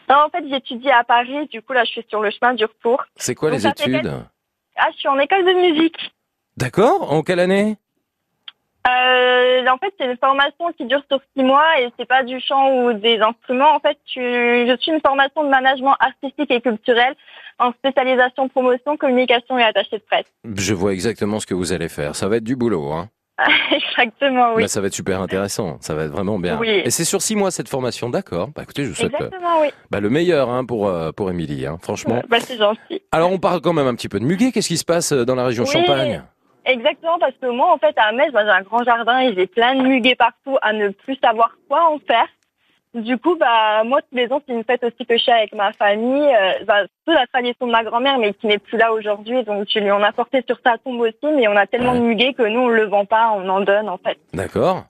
Non, en fait j'étudie à Paris, du coup là je suis sur le chemin du retour. C'est quoi Donc, les études? des- Ah je suis en école de musique. D'accord, en quelle année? Euh, en fait, c'est une formation qui dure sur six mois et c'est pas du chant ou des instruments. En fait, tu- je suis une formation de management artistique et culturel en spécialisation promotion, communication et attaché de presse. Je vois exactement ce que vous allez faire, ça va être du boulot, hein Exactement, oui. Bah, ça va être super intéressant, ça va être vraiment bien. Oui. Et c'est sur six mois cette formation, d'accord. Bah écoutez, je vous souhaite euh, Exactement, oui. bah, le meilleur hein, pour euh, pour Émilie, hein, franchement. Bah, c'est gentil. Alors on parle quand même un petit peu de muguet. Qu'est-ce qui se passe euh, dans la région Oui. Champagne? Exactement, parce que moi, en fait, à Metz, bah, j'ai un grand jardin et j'ai plein de muguets partout à ne plus savoir quoi en faire. Du coup, bah, moi, tous les ans, c'est une fête aussi que je fais avec ma famille. Euh, bah, la tradition de ma grand-mère, mais qui n'est plus là aujourd'hui. Donc, je lui en ai porté sur sa tombe aussi. Mais on a tellement de muguets que nous, on le vend pas, on en donne, en fait. D'accord.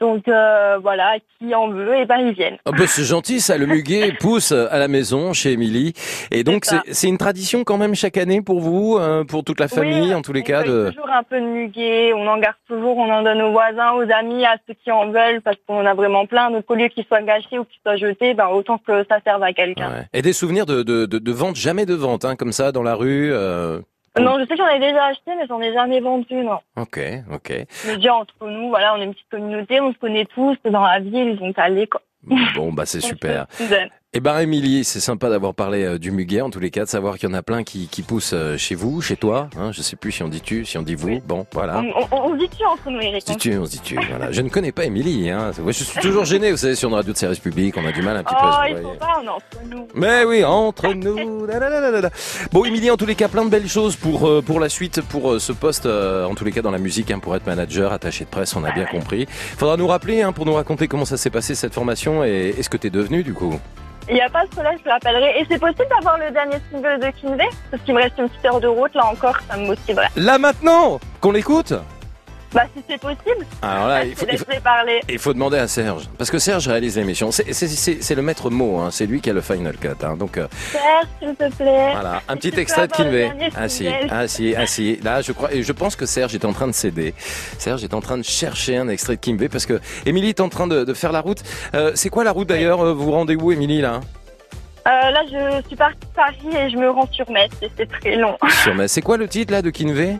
Donc euh, voilà, qui en veut, et ben ils viennent. Bah, c'est gentil, ça. Le muguet pousse à la maison chez Émilie. Et donc, C'est une tradition quand même chaque année pour vous, euh, pour toute la famille, Oui, en tous les on cas. De... toujours un peu de muguet, on en garde toujours, on en donne aux voisins, aux amis, à ceux qui en veulent, parce qu'on a vraiment plein. Donc au lieu qu'ils soient gâchés ou qu'ils soient jetés, ben autant que ça serve à quelqu'un. Ouais. Et des souvenirs de, de, de, de vente, jamais de vente, hein, comme ça, dans la rue. euh, Non, je sais que j'en ai déjà acheté, mais j'en ai jamais vendu, non. Ok, ok. Mais déjà entre nous, voilà, on est une petite communauté, on se connaît tous dans la ville, donc allez quoi. Bon, bah c'est super. Eh ben, Émilie, c'est sympa d'avoir parlé euh, du muguet, en tous les cas, de savoir qu'il y en a plein qui, qui poussent euh, chez vous, chez toi. Hein, je sais plus si on dit tu, si on dit vous. Bon, voilà. On, on, on dit tu entre nous, Eric. On se dit tu, on se dit tu. Voilà. Je ne connais pas Émilie. Hein. Je suis toujours gêné, vous savez, sur une radio de service public, on a du mal un petit peu Oh, se il faut pas, on est entre nous. Mais oui, entre nous. la, la, la, la, la. Bon, Émilie, en tous les cas, plein de belles choses pour euh, pour la suite, pour euh, ce poste, euh, en tous les cas dans la musique, hein, pour être manager, attaché de presse, on a bien compris. Faudra nous rappeler hein, pour nous raconter comment ça s'est passé cette formation et, et ce que t'es devenu du coup? Il n'y a pas de problème, je te rappellerai. Et c'est possible d'avoir le dernier single de Kinvey? Parce qu'il me reste une petite heure de route, là encore, ça me motiverait. Là maintenant, qu'on l'écoute? Bah, si c'est possible. Alors là, je il faut, il parler. il faut demander à Serge, parce que Serge réalise l'émission. C'est- le maître mot, hein, c'est lui qui a le final cut. Hein, donc euh, Serge, s'il te plaît. voilà, un petit extrait de Kinvey. Ah ah si, ah si. Là, je crois, et je pense que Serge est en train de céder. Serge est en train de chercher un extrait de Kinvey parce que Émilie est en train de, de faire la route. Euh, c'est quoi la route d'ailleurs Euh, Vous vous rendez où, Émilie là? Euh, là, je suis partie de Paris et je me rends sur Metz et c'est très long. Sur Metz. C'est quoi le titre là de Kinvey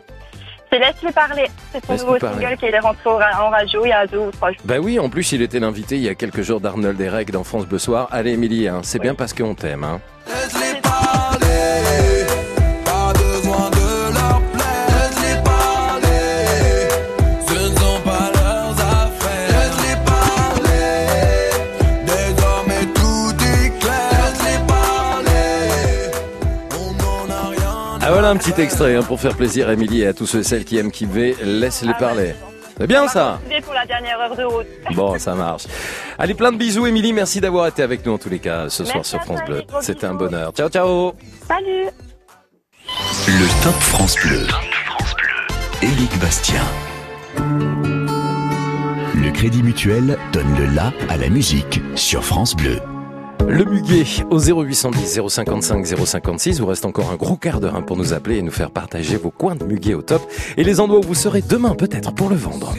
C'est Laisse-les parler. C'est son Laisse-les nouveau parler. single qui est rentré en radio il y a deux ou trois jours. Bah oui, en plus il était l'invité il y a quelques jours d'Arnold Derek dans France Bleu Soir. Allez Émilie, hein, c'est bien parce qu'on t'aime. Hein. Pas Ah voilà un petit extrait hein, pour faire plaisir à Émilie et à tous ceux et celles qui aiment Kinvey. Laisse-les parler. C'est bien ça pour la dernière heure de route. Bon, ça marche. Allez, plein de bisous, Émilie. Merci d'avoir été avec nous en tous les cas ce soir Merci sur France Bleu. C'était un bonheur. Ciao, ciao. Salut Le Top France Bleu. Éric Bastien. Le Crédit Mutuel donne le la à la musique sur France Bleu. Le muguet au 0810 055 056. Vous reste encore un gros quart d'heure hein, pour nous appeler et nous faire partager vos coins de muguet au top et les endroits où vous serez demain peut-être pour le vendre.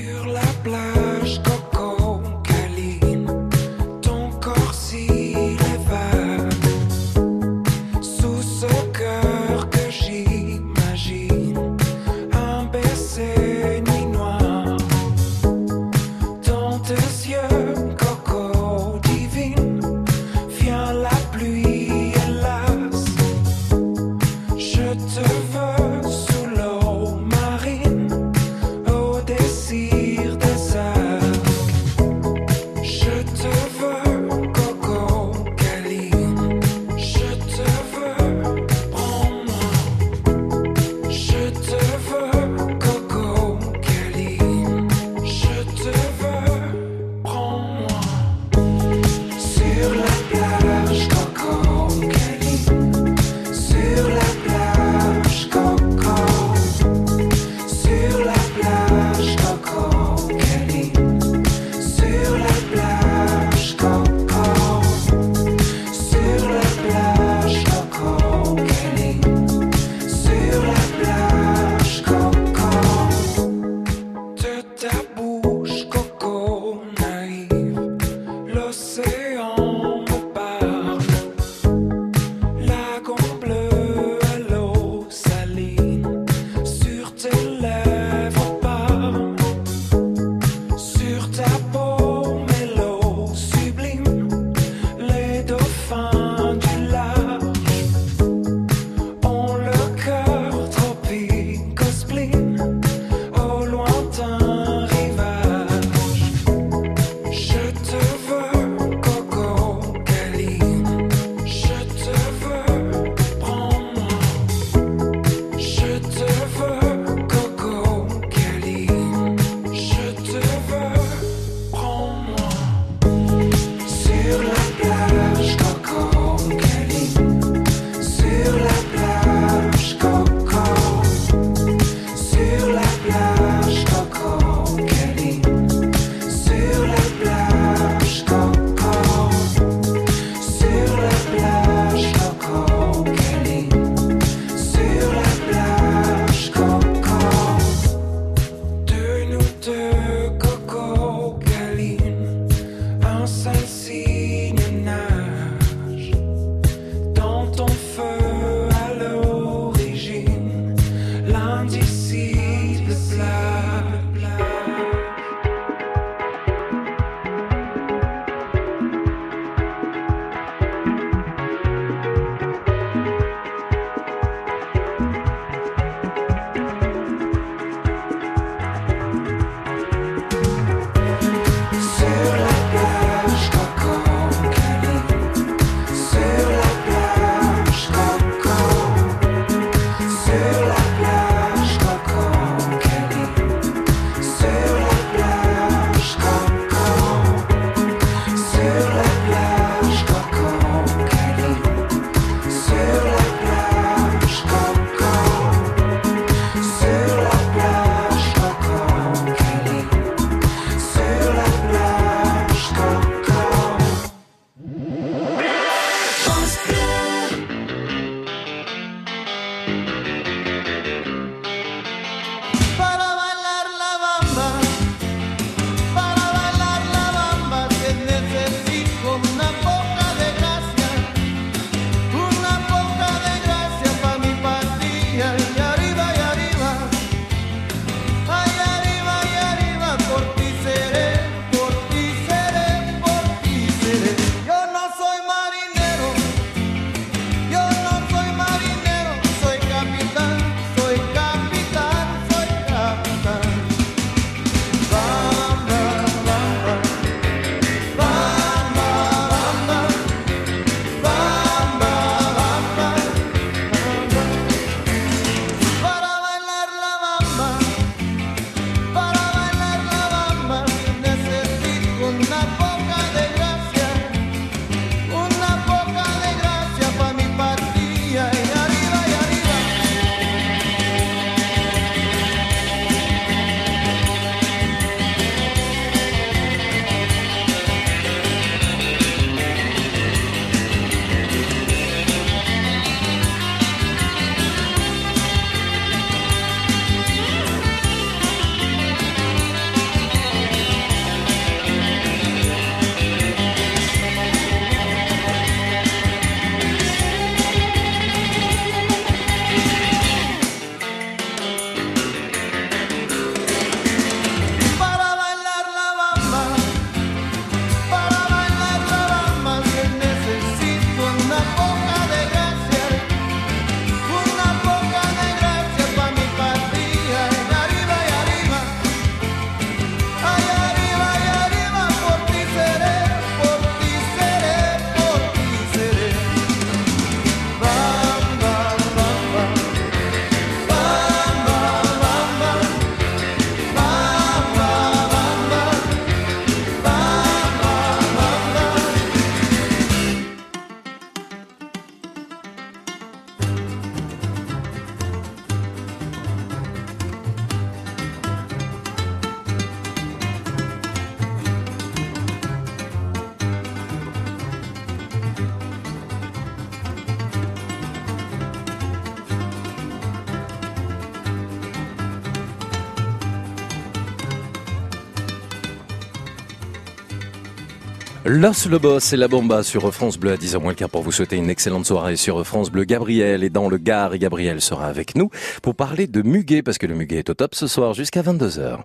Los Lobos et la Bomba sur France Bleu à 10h moins le quart pour vous souhaiter une excellente soirée sur France Bleu. Gabriel est dans le Gard et Gabriel sera avec nous pour parler de muguet parce que le muguet est au top ce soir jusqu'à 22h.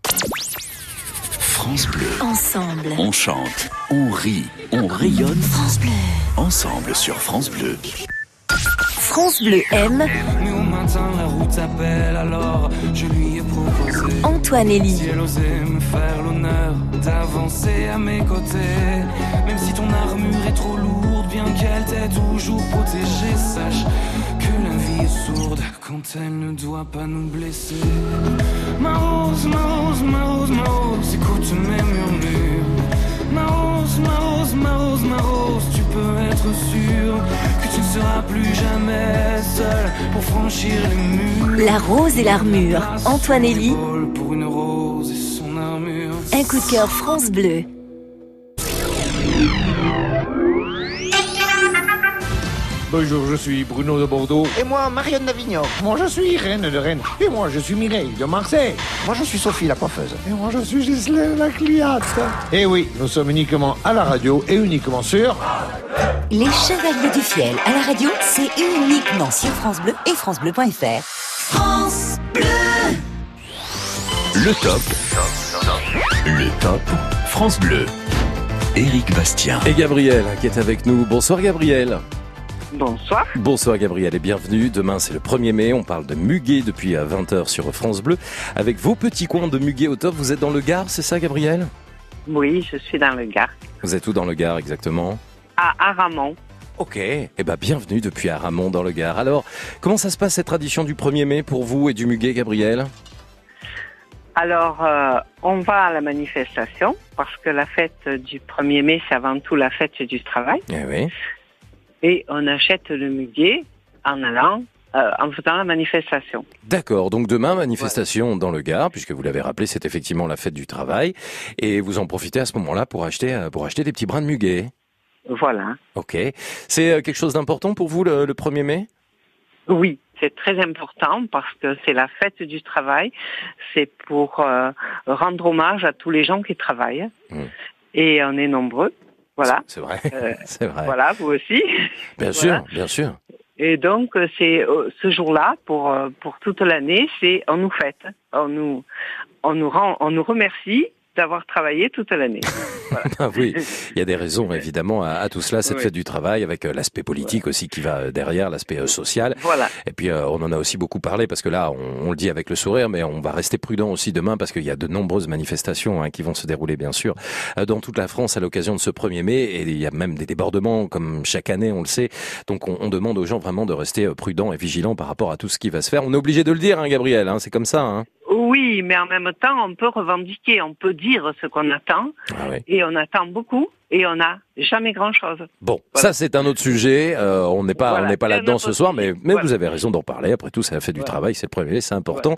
France Bleu. Ensemble. On chante, on rit, on rayonne. France Bleu. Ensemble sur France Bleu. France Bleu aime Mais au matin, la route appelle, alors je lui ai proposé. Antoine Elie. Si elle osait me faire l'honneur d'avancer à mes côtés. Même si ton armure est trop lourde, bien qu'elle t'ait toujours protégée, sache que la vie est sourde quand elle ne doit pas nous blesser. Ma rose, ma rose, ma rose, ma rose, écoute mes murmures. Ma rose, ma rose, ma rose, ma rose, tu peux être sûr que tu ne seras plus jamais seul pour franchir les murs. La rose et l'armure. Antoine Elie. Coup de cœur France Bleu. Bonjour, je suis Bruno de Bordeaux. Et moi, Marianne d'Avignon. Moi, je suis Reine de Rennes. Et moi, je suis Mireille de Marseille. Moi, je suis Sophie, la coiffeuse. Et moi, je suis Gisèle, la cliente. Et oui, nous sommes uniquement à la radio et uniquement sur... Les Chevaliers du Fiel à la radio, c'est uniquement sur France Bleu et francebleu.fr. France Bleu. Le top. Le top. France Bleu. Éric Bastien. Et Gabriel qui est avec nous. Bonsoir Gabriel. Bonsoir. Bonsoir Gabriel et bienvenue. Demain c'est le 1er mai, on parle de muguet depuis 20h sur France Bleu. Avec vos petits coins de muguet au top, vous êtes dans le Gard, c'est ça Gabriel? Oui, je suis dans le Gard, Vous êtes où dans le Gard exactement? À Aramon. Ok, eh ben bienvenue depuis Aramon dans le Gard. Alors, comment ça se passe cette tradition du 1er mai pour vous et du muguet Gabriel? Alors, euh, on va à la manifestation parce que la fête du 1er mai, c'est avant tout la fête du travail. Eh oui. Et on achète le muguet en allant, euh, en faisant la manifestation. D'accord, donc demain manifestation dans le Gard, puisque vous l'avez rappelé, c'est effectivement la fête du travail, et vous en profitez à ce moment-là pour acheter euh, pour acheter des petits brins de muguet. Voilà. Ok, c'est euh, quelque chose d'important pour vous le, le 1er mai? Oui, c'est très important parce que c'est la fête du travail. C'est pour euh, rendre hommage à tous les gens qui travaillent. Et on est nombreux. Voilà. C'est vrai. Euh, c'est vrai. Voilà, vous aussi. Bien Voilà. sûr, bien sûr. Et donc c'est euh, ce jour-là pour pour toute l'année, c'est on nous fête, on nous on nous rend, on nous remercie d'avoir travaillé toute l'année. Ah oui, il y a des raisons évidemment à, à tout cela, cette Oui. fête du travail, avec euh, l'aspect politique aussi qui va euh, derrière, l'aspect euh, social. Voilà. Et puis euh, on en a aussi beaucoup parlé parce que là, on, on le dit avec le sourire, mais on va rester prudent aussi demain parce qu'il y a de nombreuses manifestations hein, qui vont se dérouler bien sûr dans toute la France à l'occasion de ce 1er mai. Et il y a même des débordements comme chaque année, on le sait. Donc on, on demande aux gens vraiment de rester prudents et vigilants par rapport à tout ce qui va se faire. On est obligé de le dire, hein, Gabriel, hein, c'est comme ça. Hein. Oui, mais en même temps, on peut revendiquer, on peut dire ce qu'on attend, Ah et on attend beaucoup, et on n'a jamais grand-chose. Bon, ça c'est un autre sujet. Euh, on n'est pas, Voilà, on n'est pas là-dedans ce soir, mais, mais Voilà. vous avez raison d'en parler. Après tout, ça a fait du travail, c'est le premier, c'est important.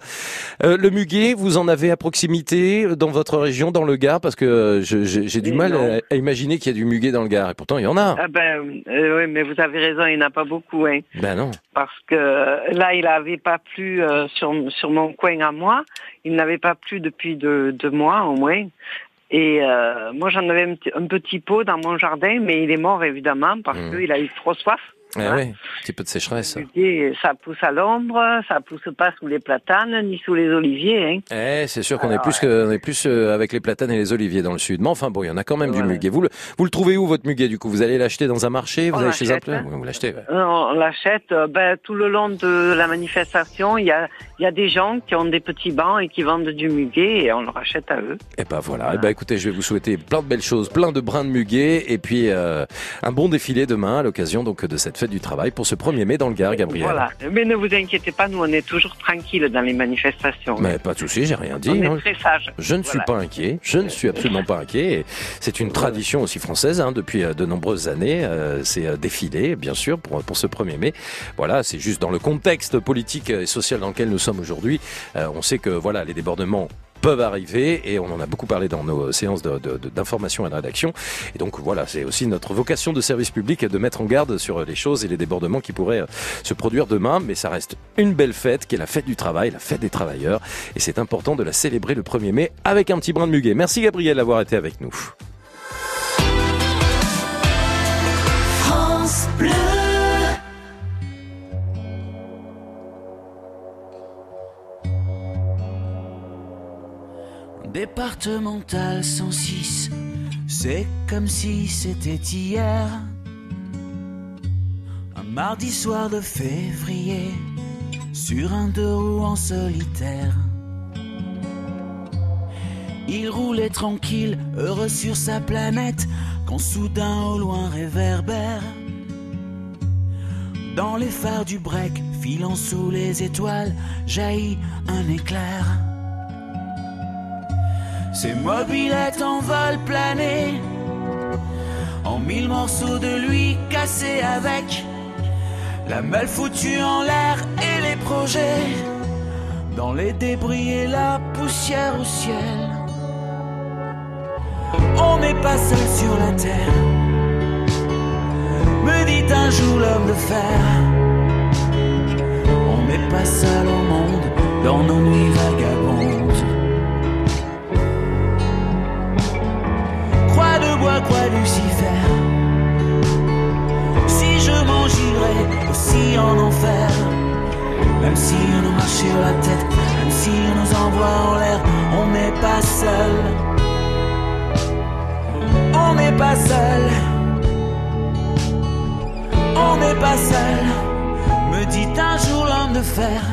Euh, le muguet, vous en avez à proximité euh, dans votre région, dans le Gard, parce que euh, j'ai du mal à, à imaginer qu'il y a du muguet dans le Gard, et pourtant il y en a. Ah ben, euh, oui, mais vous avez raison, il n'y en a pas beaucoup, hein. Ben non. parce que euh, là, il n'avait pas plu euh, sur, sur mon coin à moi. Il n'avait pas plu depuis deux, deux mois au moins. Et euh, moi, j'en avais un, petit- un petit pot dans mon jardin, mais il est mort évidemment parce Mmh. qu'il a eu trop soif. Eh oui, un petit peu de sécheresse. Et ça pousse à l'ombre, ça pousse pas sous les platanes ni sous les oliviers. Hein. Eh, c'est sûr qu'on est plus que, on est plus euh, avec les platanes et les oliviers dans le sud. Mais enfin, bon, il y en a quand même du Voilà. muguet. Vous le, vous le trouvez où votre muguet du coup? Vous allez l'acheter dans un marché? Vous On allez chez un hein. Vous l'achetez. ouais. Euh, On l'achète euh, ben, tout le long de la manifestation. Il y a, y a des gens qui ont des petits bancs et qui vendent du muguet et on le rachète à eux. Et ben voilà. Eh ben écoutez, je vais vous souhaiter plein de belles choses, plein de brins de muguet, et puis euh, un bon défilé demain à l'occasion donc de cette fête du travail pour ce 1er mai dans le Gard, Gabriel. Voilà. Mais ne vous inquiétez pas, nous on est toujours tranquille dans les manifestations. Mais pas de souci, j'ai rien dit. on hein. est très sages. Je ne suis pas inquiet, je ne suis absolument pas inquiet. Et C'est une tradition aussi française hein, depuis euh, de nombreuses années. euh, c'est euh, défilé, bien sûr, pour, pour ce 1er mai. Voilà, c'est juste dans le contexte politique et social dans lequel nous sommes aujourd'hui. Euh, on sait que voilà, les débordements peuvent arriver et on en a beaucoup parlé dans nos séances d'information et de rédaction. Et donc voilà, c'est aussi notre vocation de service public de mettre en garde sur les choses et les débordements qui pourraient euh, se produire demain. Mais ça reste une belle fête qui est la fête du travail, la fête des travailleurs. Et c'est important de la célébrer le 1er mai avec un petit brin de muguet. Merci Gabriel d'avoir été avec nous. France Départemental 106, c'est comme si c'était hier. Un mardi soir de février, sur un deux roues en solitaire. Il roulait tranquille, heureux sur sa planète, quand soudain au loin réverbère. Dans les phares du break, filant sous les étoiles, jaillit un éclair. Ses mobilettes en vol plané, en mille morceaux de lui cassés avec la malle foutue en l'air et les projets, dans les débris et la poussière au ciel. On n'est pas seul sur la terre, me dit un jour l'homme de fer. On n'est pas seul au monde dans nos nuits vagabondes. De bois, quoi Lucifer. Si je m'en j'irai aussi en enfer Même si on nous marche sur la tête Même si on nous envoie en l'air On n'est pas seul. On n'est pas seul. On n'est pas seul. Me dit un jour l'homme de fer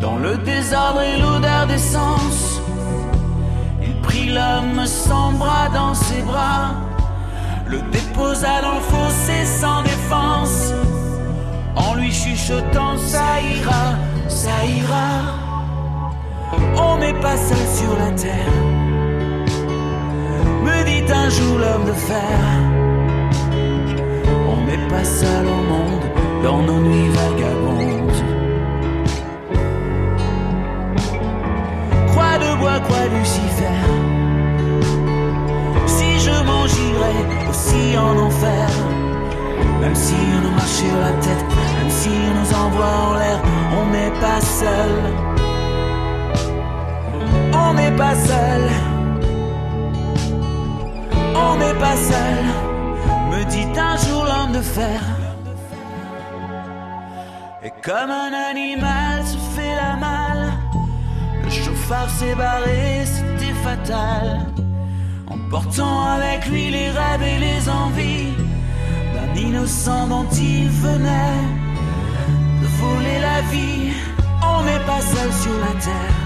Dans le désordre et l'odeur d'essence, il prit l'homme sans bras dans ses bras, le déposa dans le fossé sans défense, en lui chuchotant ça ira, ça ira. On n'est pas seul sur la terre, me dit un jour l'homme de fer. On n'est pas seul au monde dans nos nuits vagabondes. Quoi Lucifer? Si je m'en j'irai aussi en enfer Même si on nous marche sur la tête Même si on nous envoie en l'air On n'est pas seul. On n'est pas seul. On n'est pas seul. Me dit un jour l'homme de fer. Et comme un animal se fait la malle chauffard s'est barré, c'était fatal. Emportant avec lui les rêves et les envies d'un innocent dont il venait de voler la vie. On n'est pas seul sur la terre.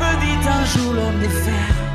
Me dit un jour l'homme de fer.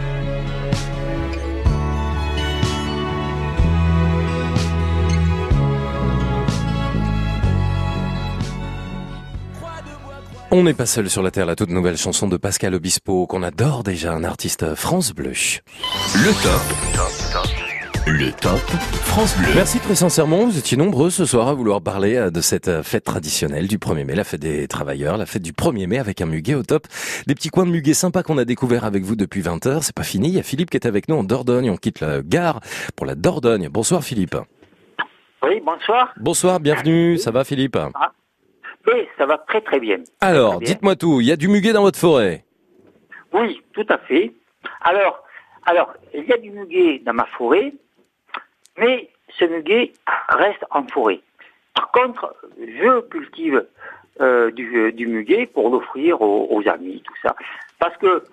On n'est pas seul sur la Terre, la toute nouvelle chanson de Pascal Obispo qu'on adore déjà, un artiste France Bleu. Le top. Le top France Bleu. Merci très sincèrement, vous étiez nombreux ce soir à vouloir parler euh, de cette euh, fête traditionnelle du 1er mai, la fête des travailleurs, la fête du 1er mai avec un muguet au top. Des petits coins de muguet sympas qu'on a découvert avec vous depuis 20 heures, c'est pas fini, il y a Philippe qui est avec nous en Dordogne, on quitte la gare pour la Dordogne. Bonsoir Philippe. Oui, bonsoir. Bonsoir, bienvenue, ça va Philippe? Ah. Oui, ça va très très bien. Alors, dites-moi tout, il y a du muguet dans votre forêt? Oui, tout à fait. Alors, alors, il y a du muguet dans ma forêt, mais ce muguet reste en forêt. Par contre, je cultive euh, du, du muguet pour l'offrir aux, aux amis, tout ça. Parce que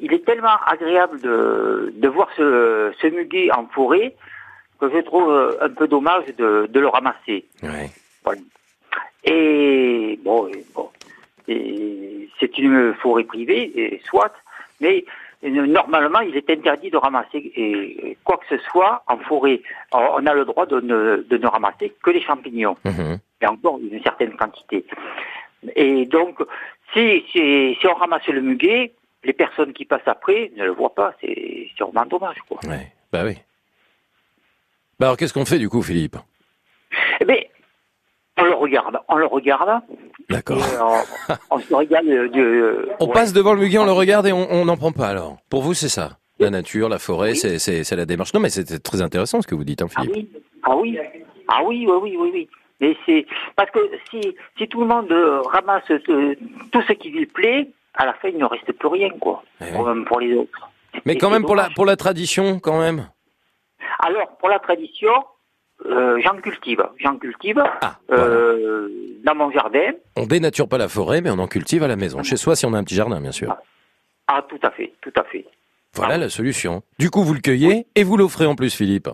il est tellement agréable de, de voir ce, ce muguet en forêt que je trouve euh, un peu dommage de, de le ramasser. Voilà. Et bon, et bon, et c'est une forêt privée, et soit, mais euh, normalement, il est interdit de ramasser et, quoi que ce soit en forêt. On a le droit de ne, de ne ramasser que les champignons, et encore une certaine quantité. Et donc, si, si, si on ramasse le muguet, les personnes qui passent après ne le voient pas. C'est vraiment dommage, quoi. Bah oui. Bah alors qu'est-ce qu'on fait du coup, Philippe? Eh bien, on le regarde, on le regarde. D'accord. et On, on se regarde de. de- On ouais. passe devant le muguet, on le regarde et on n'en prend pas alors. Pour vous, c'est ça La nature, la forêt, c'est c'est la démarche. Non, mais c'est très intéressant ce que vous dites, hein, Philippe. Ah oui, ah oui, oui, oui, oui, oui. Mais c'est parce que si si tout le monde euh, ramasse euh, tout ce qui lui plaît, à la fin il ne reste plus rien, quoi. Pour, même pour les autres. Mais Et quand même pour la pour la tradition, quand même. Alors pour la tradition, euh, j'en cultive, j'en cultive Ah, euh, dans mon jardin. On dénature pas la forêt, mais on en cultive à la maison. Chez soi, si on a un petit jardin, bien sûr. Ah tout à fait, tout à fait. Voilà la solution. Du coup, vous le cueillez et vous l'offrez en plus, Philippe.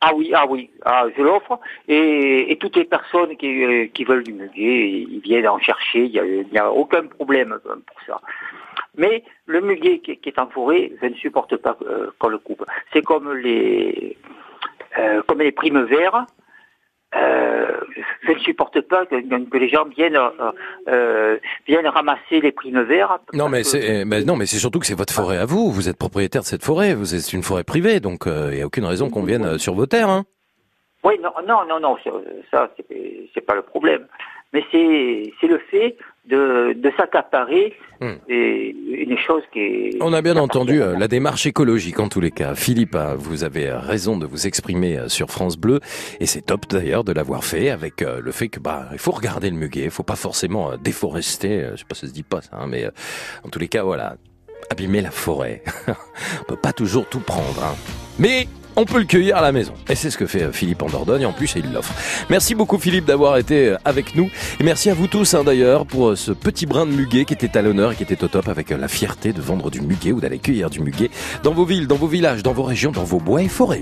Ah oui, ah oui, ah, je l'offre et, et toutes les personnes qui, euh, qui veulent du muguet, ils viennent en chercher, il n'y a, aucun problème pour ça. Mais le muguet qui, qui est en forêt, je ne supporte pas qu'on le coupe. C'est comme les euh, comme les primes verts. Euh, je ne supporte pas que, que les gens viennent euh, viennent ramasser les primes verts. Non, mais c'est mais non, mais c'est surtout que c'est votre forêt à vous. Vous êtes propriétaire de cette forêt. Vous êtes une forêt privée, donc euh, il n'y a aucune raison qu'on vienne sur vos terres. Hein. Oui, non, non, non, non, ça, c'est pas le problème. Mais c'est c'est le fait de, de s'accaparer et une chose qui est. On a bien entendu euh, la démarche écologique en tous les cas. Philippe, euh, vous avez euh, raison de vous exprimer euh, sur France Bleu et c'est top d'ailleurs de l'avoir fait avec euh, le fait que bah il faut regarder le muguet, il faut pas forcément euh, déforester, euh, je sais pas si ça se dit pas ça, hein, mais euh, en tous les cas voilà, abîmer la forêt. on peut pas toujours tout prendre, hein. mais on peut le cueillir à la maison. Et c'est ce que fait euh, Philippe en Dordogne, en plus il l'offre. Merci beaucoup Philippe d'avoir été euh, avec nous. Et merci à vous tous hein, d'ailleurs pour euh, ce petit brin de muguet qui était à l'honneur et qui était au top avec la fierté de vendre du muguet ou d'aller cueillir du muguet dans vos villes, dans vos villages, dans vos régions, dans vos bois et forêts.